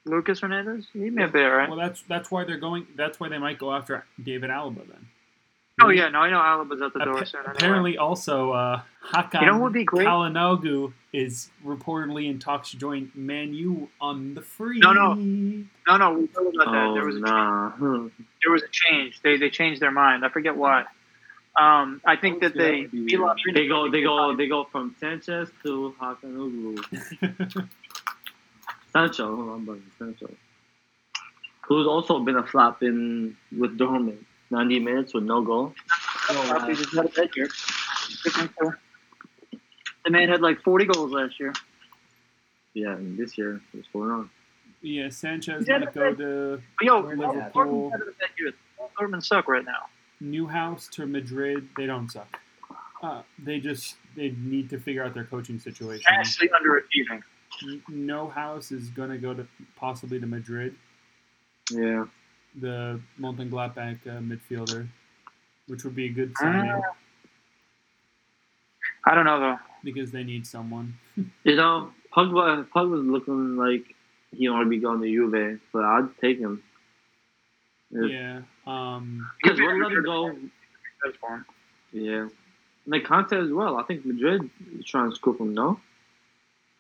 Lucas Hernandez? He may be alright. Well, that's that's why they're going. That's why they might go after David Alaba then. Oh yeah, no, I know Alaba's at the door Appa- soon. Anyway. Apparently, also uh, Hakan You know what would be great? Calhanoglu is reportedly in talks to join Man U on the free. No, no. no, no, we know about that. Oh, There was a nah. there was a change. They they changed their mind. I forget why. Um, I think that they That would be Milan weird. They go, they go, they go from Sanchez to Hakanoglu. Sancho, hold on, buddy, Sancho. Who's also been a flop in with Dortmund. 90 minutes with no goal. Probably just had a bad year. The man had like 40 goals last year. Yeah, and this year, what's going on? yeah, Sanchez He's had might a go to yo, Where Dortmund Liverpool- had a bad year. Dortmund suck right now. Neuhaus to Madrid. They don't suck. Uh, they just they need to figure out their coaching situation. Actually underachieving. Neuhaus is gonna go to possibly to Madrid. Yeah. the Mönchengladbach uh, midfielder, which would be a good signing Uh, I don't know though. because they need someone. You know, Pogba, Pogba's looking like he want to be going to Juve, but I'd take him. Yeah. Yeah. Um, Because we'll let him go. That's fine. Yeah. And like Kanté as well. I think Madrid is trying to scoop him, no?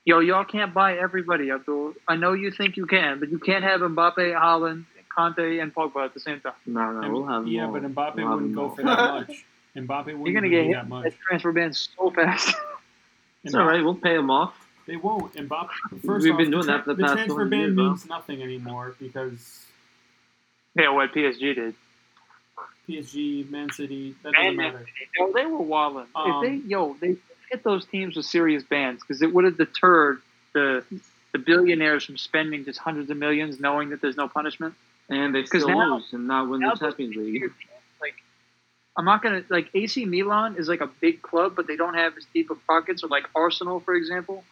Yo, y'all can't buy everybody, Abdul. I know you think you can, but you can't have Mbappe, Haaland, Kanté, and Pogba at the same time. No, no, and- we'll have yeah, more. but Mbappe We'll wouldn't go more. for that much. Mbappe wouldn't You're gonna get you hit that much. that transfer ban so fast. It's all right. We'll pay him off. They won't. Mbappe. First We've off, been the doing that for the past transfer 20 ban years, bro. means nothing anymore because yeah, what PSG did. PSG, Man City, that doesn't Man matter. Yo, they were wilding. Um, if they, yo, they hit those teams with serious bans because it would have deterred the the billionaires from spending just hundreds of millions, knowing that there's no punishment. And they 'Cause still now- lose and not win the Champions League. Like, I'm not gonna like AC Milan is like a big club, but they don't have as deep of pockets, or like Arsenal, for example.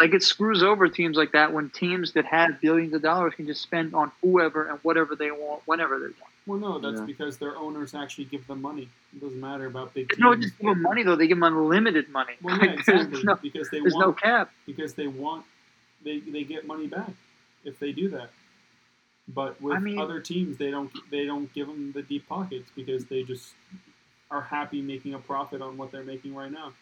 Like it screws over teams like that when teams that have billions of dollars can just spend on whoever and whatever they want, whenever they want. Well, no, that's Yeah. because their owners actually give them money. It doesn't matter about big teams. No, just give them money though. They give them unlimited money. Well, yeah, Like, there's exactly. no, because they there's no want cap. because they want they they get money back if they do that. But with I mean- other teams, they don't they don't give them the deep pockets because they just are happy making a profit on what they're making right now.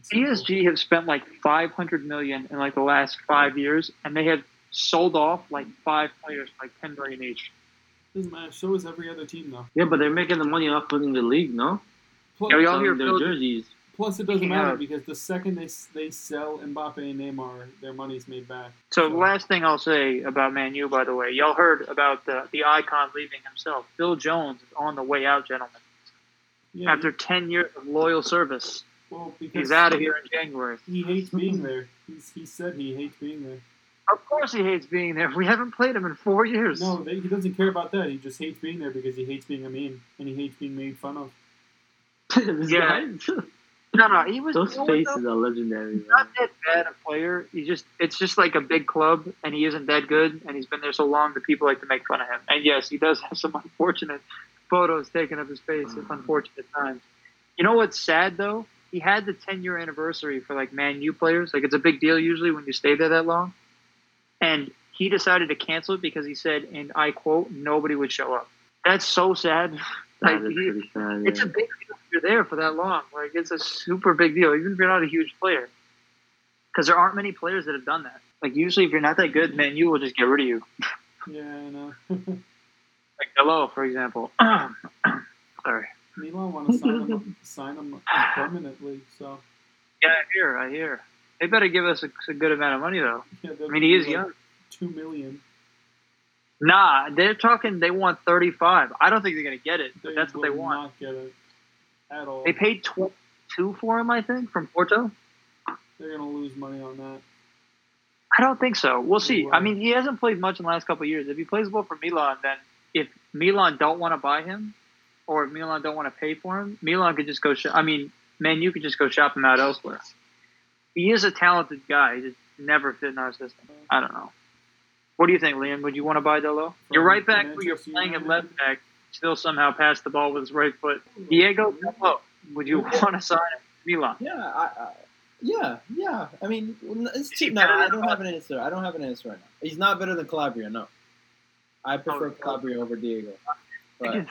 It's simple. PSG have spent like 500 million in like the last five years, and they have sold off like five players for like 10 million each. doesn't matter. So is every other team though. Yeah, but they're making the money off winning the league, no? Plus, Yo, y'all hear their Phil- jerseys. plus it doesn't Yeah. matter because the second they they sell Mbappe and Neymar, their money's made back. So the last thing I'll say about Man U, by the way, y'all heard about the the icon leaving himself. Phil Jones is on the way out, gentlemen. Yeah, After 10 years of loyal service, well, because he's out of here in January. He hates being there. He's, he said he hates being there. Of course, he hates being there. We haven't played him in four years. No, they, he doesn't care about that. He just hates being there because he hates being a meme and he hates being made fun of. Yeah. no, no. He was those you know what, faces though? are legendary. He's not that bad a player. He just it's just like a big club, and he isn't that good. And he's been there so long that people like to make fun of him. And yes, he does have some unfortunate photos taken of his face at uh. unfortunate times. You know what's sad though? He had the 10 year anniversary for like Man U players. Like it's a big deal usually when you stay there that long. And he decided to cancel it because he said, and I quote, nobody would show up. That's so sad. Like, That is he- pretty sad. it's a big deal if you're there for that long. Like it's a super big deal, even if you're not a huge player. Because there aren't many players that have done that. Like usually, if you're not that good, man, you will just get rid of you. Yeah, I know. Like Hello, for example. Sorry. Milan want to sign him, sign him permanently, so Yeah, I hear. I hear. They better give us a, a good amount of money though. yeah. I mean, he is young. Two million. Nah, they're talking. They want thirty-five. I don't think they're gonna get it, but that's what they will want. Not get it at all. They paid two for him, I think, from Porto. They're gonna lose money on that. I don't think so. We'll see. Wow. I mean, he hasn't played much in the last couple of years. If he plays well for Milan, then if Milan don't want to buy him, or if Milan don't want to pay for him, Milan could just go. Sh- I mean, man, you could just go shop him out elsewhere. He is a talented guy. He just never fit in our system. I don't know. What do you think, Liam? Would you want to buy Dalot? You're right back where you're playing at left back, still somehow pass the ball with his right foot. Diogo Dalot, would you want to sign him? Milan. Yeah, I, I, yeah, yeah. I mean, it's too, no. I don't have an answer. I don't have an answer right now. He's not better than Calabria. No, I prefer Oh, Calabria over Diego, but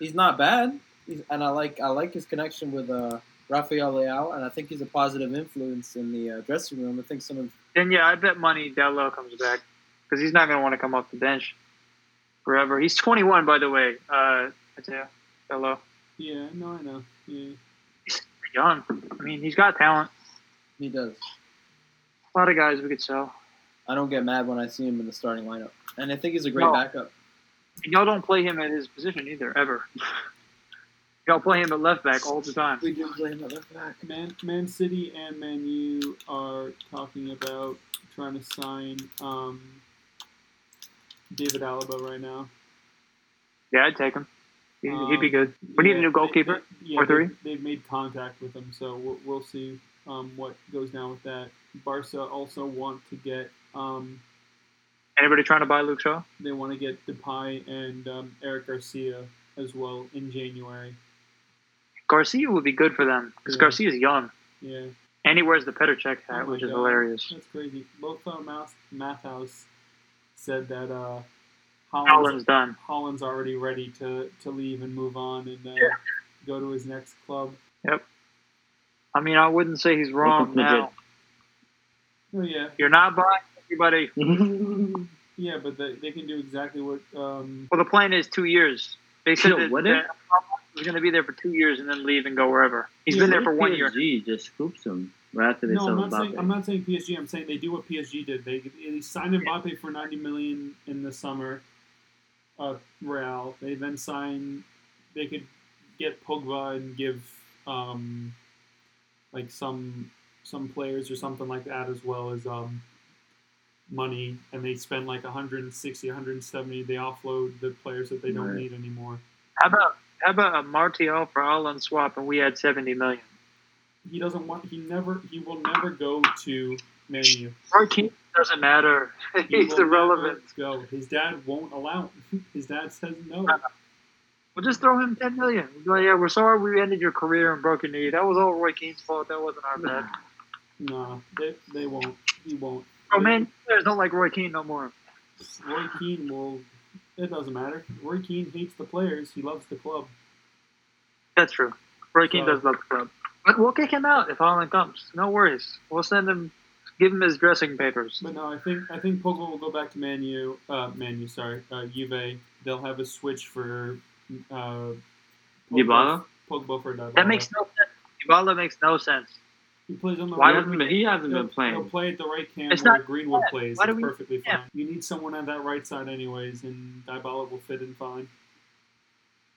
he's not bad. He's, and I like I like his connection with uh, Rafael Leao, and I think he's a positive influence in the uh, dressing room. I think some of Then yeah, I bet money Dalot comes back because he's not going to want to come off the bench forever. He's 21, by the way. Uh, Isaiah Dalot, Yeah, no, I know. Yeah. he's young. I mean, he's got talent. he does. A lot of guys we could sell. I don't get mad when I see him in the starting lineup, and I think he's a great No. backup. And y'all don't play him at his position either, ever. y'all play him at left back all the time. We do play him at left back. Man, Man City and Man U are talking about trying to sign um, David Alaba right now. Yeah, I'd take him. He'd, he'd be Um, good. We need a new goalkeeper, they- they- yeah, or three. They, they've made contact with him, so we'll, we'll see um, what goes down with that. Barca also want to get um, Anybody trying to buy Luke Shaw? they want to get Depay and um, Eric Garcia as well in January. Garcia would be good for them because Yeah. Garcia's young. Yeah, And he wears the Petr Cech Oh hat, my which is hilarious. that's crazy. Lothar Math- Matthaus said that uh, Haaland's Haaland's, done. Haaland's already ready to, to leave and move on and uh, Yeah. go to his next club. Yep. I mean, I wouldn't say he's wrong now. Oh yeah, You're not buying everybody. yeah, but they, they can do exactly what um, Well, the plan is two years. They said Yo, that, what that he's going to be there for two years and then leave and go wherever. He's Yeah, been there for if one year. PSG just scoops him right after they No, sell I'm not saying I'm not saying PSG. I'm saying they do what PSG did. They, they signed Mbappe for 90 million in the summer. Uh, Real. They then sign. They could get Pogba and give um, like some some players or something like that as well as um, money, and they spend like 160, 170. They offload the players that they don't Right. need anymore. How about how about a Martial for Haaland swap and we had seventy million? He doesn't want. He never. He will never go to Man U. Roy Keane doesn't matter. He He's will irrelevant. Go. His dad won't allow. Him. His dad says no. We'll just throw him ten million. We'll like, yeah, we're sorry we ended your career and broke your knee. That was all Roy Keane's fault. That wasn't our bad. No, they, they won't. He won't. Oh man, players don't like Roy Keane no more. Roy Keane will. It doesn't matter. Roy Keane hates the players. He loves the club. That's true. Roy Keane So- does love the club. But we'll kick him out if Haaland comes. No worries. We'll send him, give him his dressing papers. But no, I think I think Pogba will go back to Man U. Uh, Man U, sorry, uh, Juve. They'll have a switch for uh, Dybala? Pogba for Dybala. That makes no sense. Dybala makes no sense. He plays on the Why he right. hasn't been, he hasn't He'll, been playing. he'll play at the right cam It's where not- Greenwood yeah, plays. why do It's we- perfectly yeah. fine. You need someone on that right side anyways, and Dybala will fit in fine.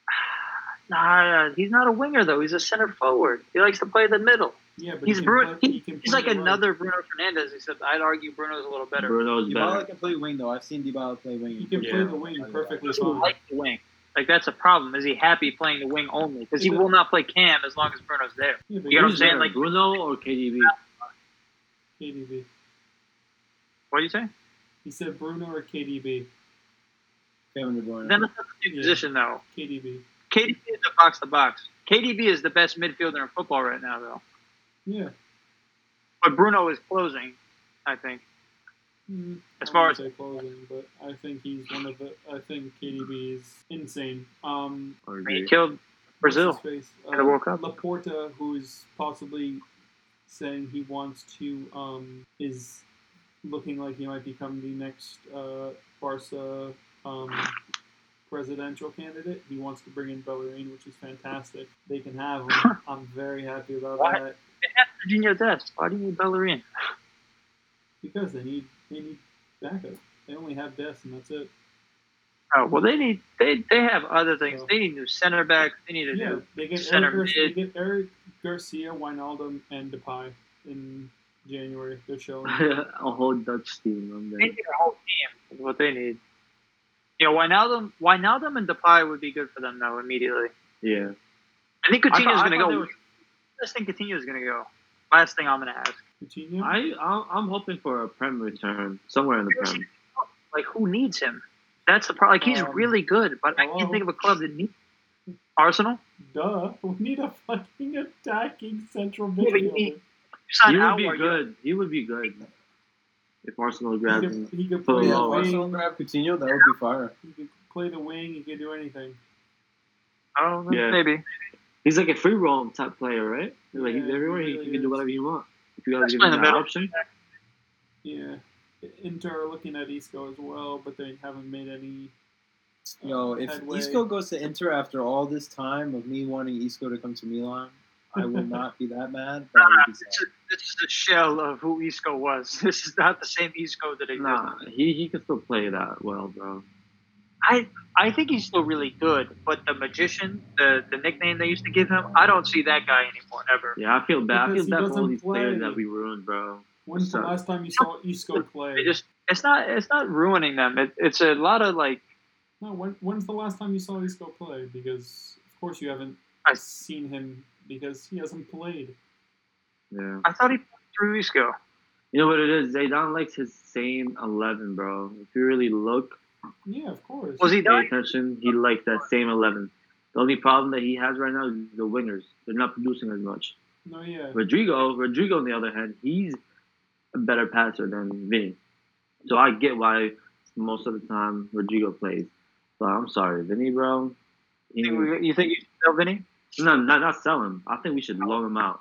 Nah, he's not a winger though. He's a center forward. He likes to play the middle. Yeah, but He's he Bruno. play- he can he's play like right. another Bruno Fernandes, except I'd argue Bruno's a little better. Bruno's Dybala better. can play wing though. I've seen Dybala play wing. He can Yeah. play the wing perfectly He doesn't like the wing. Like that's a problem. Is he happy playing the wing only? Because he will not play Cam as long as Bruno's there. Yeah, You know what I'm saying? better, Like- Bruno or KDB? KDB. What do you say? He said Bruno or KDB. Kevin De Bruyne. Then it's not the same Yeah. position though. KDB. KDB is the box to box. KDB is the best midfielder in football right now though. Yeah. But Bruno is closing, I think. Mm, As far wouldn't say closing, but I think he's one of the. I think KDB is insane. Um, He killed Brazil. what's his face? in the World Cup. Laporta, who's possibly saying he wants to, um, is looking like he might become the next uh, Barca um, presidential candidate. He wants to bring in Bellerin, which is fantastic. They can have him. I'm very happy about Why? that They have Sergiño Dest. Why do you need Bellerin? because they need they need backup. They only have Dest, and that's it. Oh well, they need they they have other things. So- They need new center back. They need a Yeah, new they get center Eric, Gar- they get Eric Garcia, Wijnaldum, and Depay in January. They're showing. a whole Dutch team. I'm They need a whole team. Is what they need. You know, Wijnaldum, Wijnaldum and Depay would be good for them though immediately. Yeah. I think I thought- Coutinho's I going to thought go. they were- I just think Coutinho's going to go. Last thing I'm going to ask. Coutinho. I I'm- I'm hoping for a prem return somewhere in the prem. Like, who needs him? That's the problem. Like, he's Um, really good, but I can't think of a club that needs Arsenal. Duh. We need a fucking attacking central Yeah, but you midfielder. need- Sign He would be Aouar, you- good. He would be good if Arsenal grabbed him. could, he could Put play Yeah, the if. Arsenal wing. grab Coutinho, that would be fire. He could play the wing. He could do anything. Oh, Yeah. maybe. He's like a free roam type player, right? Like he's everywhere. he He, really he can do whatever you want. If you guys give play him in that the middle. option. Yeah. Inter are looking at Isco as well, but they haven't made any. uh, Yo, if headway. Isco goes to Inter after all this time of me wanting Isco to come to Milan, I will not be that mad. But I would be This sad. is, this is a shell of who Isco was. This is not the same Isco that existed. Nah, he he can still play that well, bro. I I think he's still really good, but the magician, the the nickname they used to give him, I don't see that guy anymore ever. Yeah, I feel bad. I Because feel he bad for all doesn't players play. that we ruined, bro. When's the last time you saw Isco play? They just it's not it's not ruining them. It, it's a lot of like No, when, when's the last time you saw Isco play? Because of course you haven't I- seen him because he hasn't played. Yeah. I thought he threw Isco. You know what it is? Zidane likes his same eleven, bro. If you really look, Yeah, of course. Was he pay done? attention, he likes that same eleven. The only problem that he has right now is the wingers. They're not producing as much. No, yeah. Rodrygo, Rodrygo, on the other hand, he's a better passer than Vinny. So I get why most of the time Rodrygo plays. But I'm sorry, Vinny, bro. He, You think, you should sell Vinny? no, not, not sell him. I think we should loan him out.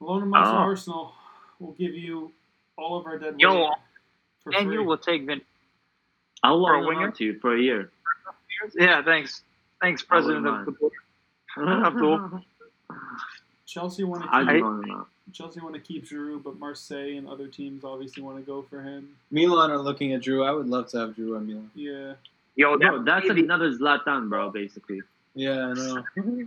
Loan him out to Oh. Arsenal. We'll give you all of our dead Yo, And free. you will take Vinny. I'll For a loan him winger? out to you for a year. Yeah, thanks. Thanks, President of the board. Abdul. Chelsea want to keep loan him out. Chelsea want to keep Giroud, but Marseille and other teams obviously want to go for him. Milan are looking at Giroud. I would love to have Giroud on Milan. Yeah, Yo, No, that's baby- another Zlatan, bro, basically. Yeah, I know.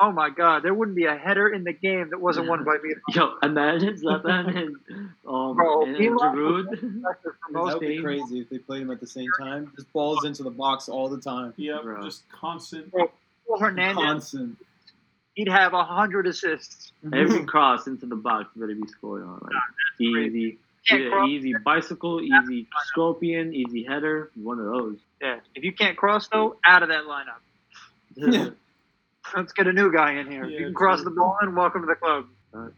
Oh my God, there wouldn't be a header in the game that wasn't won by me. Yo, imagine Zlatan and, um, Bro, and Milan- Giroud. For That most would be teams. crazy if they played him at the same time. Just balls into the box all the time. yeah, Bro. just constant. Well, Hernandez, Constant. he'd have a hundred assists. Every cross into the box better be scored on. Like, easy. Can't Yeah, easy bicycle, easy scorpion, easy header. One of those. Yeah, if you can't cross though, out of that lineup. Yeah. Let's get a new guy in here. Yeah, you can cross true. the ball and welcome to the club. Right.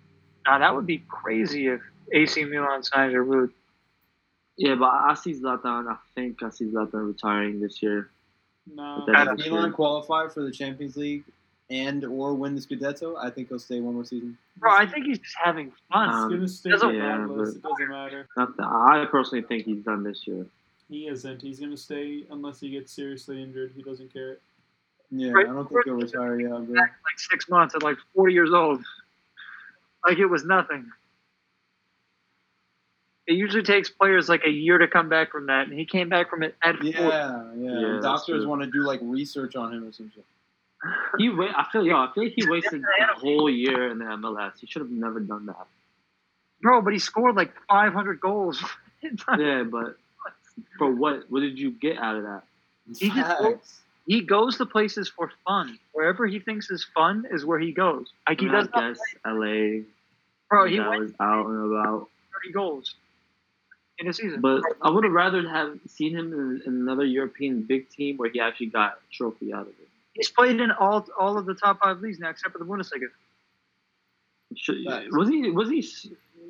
Now that would be crazy if AC Milan signs Giroud. Yeah, but I see Zlatan. I think I see Zlatan retiring this year. No, If that's Milan true. qualify for the Champions League and or win the Scudetto, I think he'll stay one more season. Bro, I think he's just having fun. he's Um, gonna stay doesn't- regardless. yeah, it doesn't matter. Not that, I personally think he's done this year. He isn't. He's gonna stay unless he gets seriously injured. He doesn't care. Yeah, Right. I don't think he'll retire yet, bro. like six months at like 40 years old. Like it was nothing. It usually takes players like a year to come back from that, and he came back from it at 40. Yeah, yeah. Yeah, Doctors want to do like research on him or something. He wait. I feel yo. I feel like he wasted a whole year in the MLS. He should have never done that. Bro, but he scored like 500 goals. Yeah, but for what? What did you get out of that? He just- Facts. He goes to places for fun. Wherever he thinks is fun is where he goes. Like he I does not. guess L.A. Bro, he that was out and about. 30 goals in a season. But I would have rather have seen him in, in another European big team where he actually got a trophy out of it. He's played in all all of the top five leagues now, except for the Bundesliga. Should, Facts. was he? Was he?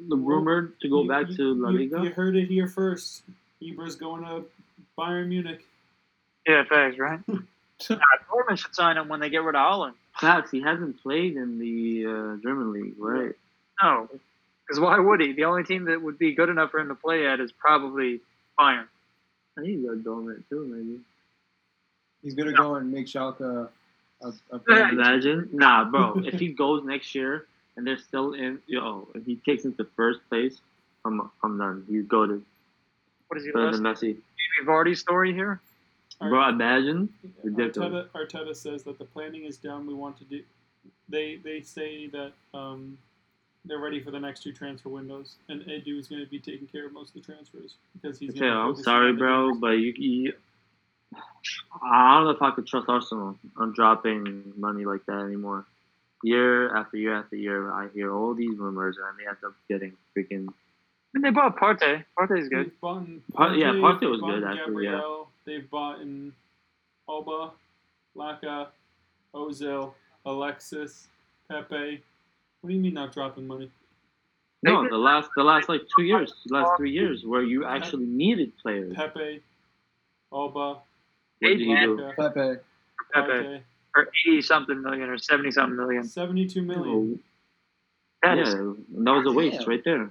the rumored to go You- back you- to La you- Liga? You heard it here first. Ibra's going to Bayern Munich. Yeah, thanks, right? nah, Dortmund should sign him when they get rid of Haaland. Facts. He hasn't played in the uh, German league, right? No, because why would he? The only team that would be good enough for him to play at is probably Bayern. I think he's got Dortmund too, maybe. He's gonna go and make Schalke a, a, a Yeah. Imagine, nah, bro. if he goes next year and they're still in, yo, if he takes into first place, I'm I'm done. He's go to What is he? better Last than Messi. Jamie Vardy story here? Bro, imagine. Ridiculous. Arteta, Arteta says that the planning is done. We want to do. They they say that um, they're ready for the next two transfer windows, and Edu is going to be taking care of most of the transfers because he's. Okay, I'm sorry, bro, but you, you, I don't know if I could trust Arsenal on dropping money like that anymore. Year after year after year, I hear all these rumors, and they end up getting freaking. Mean, they bought Partey. Partey's good. They've bought Par- yeah, Partey, Partey was good, actually, yeah. Gabriel, They've bought in Auba, Laca, Ozil, Alexis, Pepe. What do you mean not dropping money? No, the last the last like two years, the last three years, where you actually needed players. Pepe, Auba, What did you do? Pepe. Pepe Partey. for eighty something million or seventy something million. Seventy-two million. Oh, that yeah, is that was a waste Damn. right there.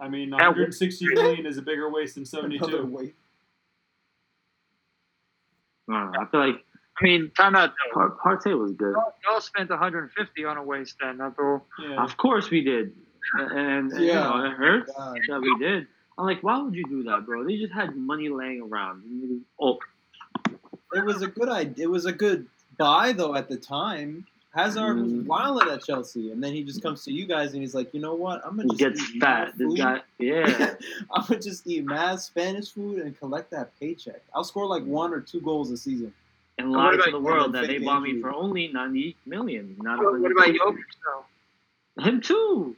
I mean, 160 million is a bigger waste than Another 72. Weight. I, don't know, I feel like I mean, time out though. Partey was good. Y'all, y'all spent 150 on a waste then, that's all. Yeah. Of course we did, and, and Yeah. you know it hurts oh God. that we did. I'm like, why would you do that, bro? They just had money laying around. Oh, It was a good idea. It was a good buy though at the time. Hazard was Mm. wilding at Chelsea, and then he just comes to you guys and he's like, you know what? I'm gonna he just gets eat fat. mad This guy, yeah. I'm gonna just eat mad Spanish food and collect that paycheck. I'll score like one or two goals a season. and What lie about- to the world that they bought me for only 90 million. Not What, what about 150. Jovic though? Him too,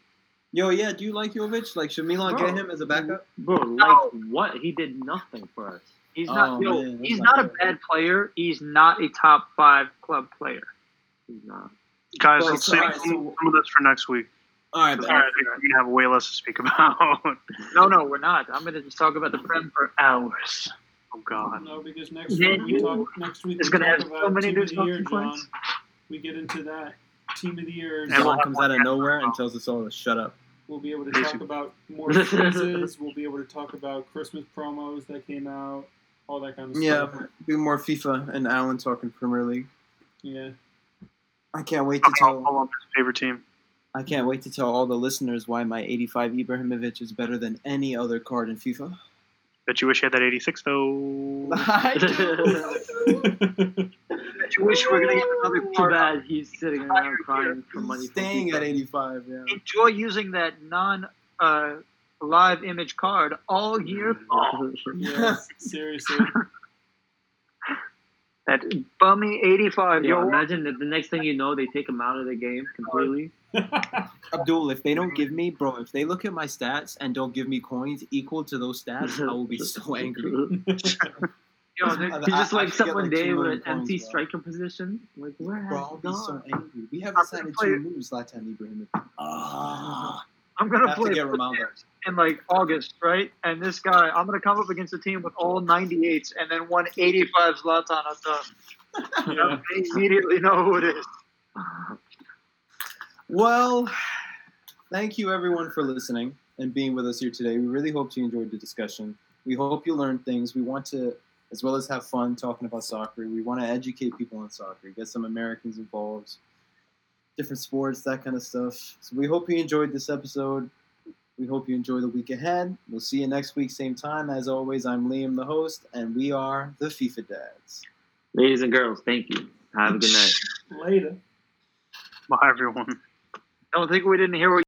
Yo, yeah, do you like Jovic? Like, should Milan Bro. get him as a backup? bro. Like No. what? He did nothing for us. He's Oh, not. yo, man, that's he's not not a bad player. He's not a top five club player. He's. Guys, Well, let's so- save alright, some, so- some of this for next week. All right, I man. think we're gonna have way less to speak about. No, no, we're not. I'm gonna just talk about the Prem for hours. oh God. No, because next Then week we talk. Next week it's we gonna talk have so many team of new the year, talking John. points. We get into that team of the year. And so we'll comes out of nowhere and tells us all to shut up. we'll be able to talk about more quizzes. we'll be able to talk about Christmas promos that came out, all that kind of Yeah, stuff. Yeah, be more FIFA and Alan talking Premier League. Yeah. I can't wait to I'll tell. follow his favorite team. I can't wait to tell all the listeners why my 85 Ibrahimovic is better than any other card in FIFA. Bet you wish you had that 86 though. I do. You wish we are gonna get another card. Too card. bad he's sitting around crying for money. He's staying FIFA. at 85. Yeah. Enjoy using that non uh, live image card all year long. yes, seriously. That bummy 85. Yo, Yo, imagine that the next thing you know, they take him out of the game completely. Abdul, if they don't give me, bro, if they look at my stats and don't give me coins equal to those stats, I will be so angry. yo, they- I- He's just I like should get, someone like, day with an empty points, bro. striker position. Like, where Bro, has I'll be so angry. We have I'm decided gonna to lose Zlatan Ibrahimovic. Ah. I'm gonna Have to play get Ronaldo. Football in like August, right? And this guy, I'm gonna come up against a team with all 98s and then one 85 Zlatan on top. yeah. They immediately know who it is. Well, thank you everyone for listening and being with us here today. We really hope you enjoyed the discussion. We hope you learned things. We want to, as well as have fun talking about soccer, we want to educate people on soccer, get some Americans involved, different sports, that kind of stuff. So we hope you enjoyed this episode. We hope you enjoy the week ahead. We'll see you next week, same time. As always, I'm Liam, the host, and we are the FIFA Dads. Ladies and girls, thank you. Have a good night. Later. Bye, everyone. I Don't think we didn't hear what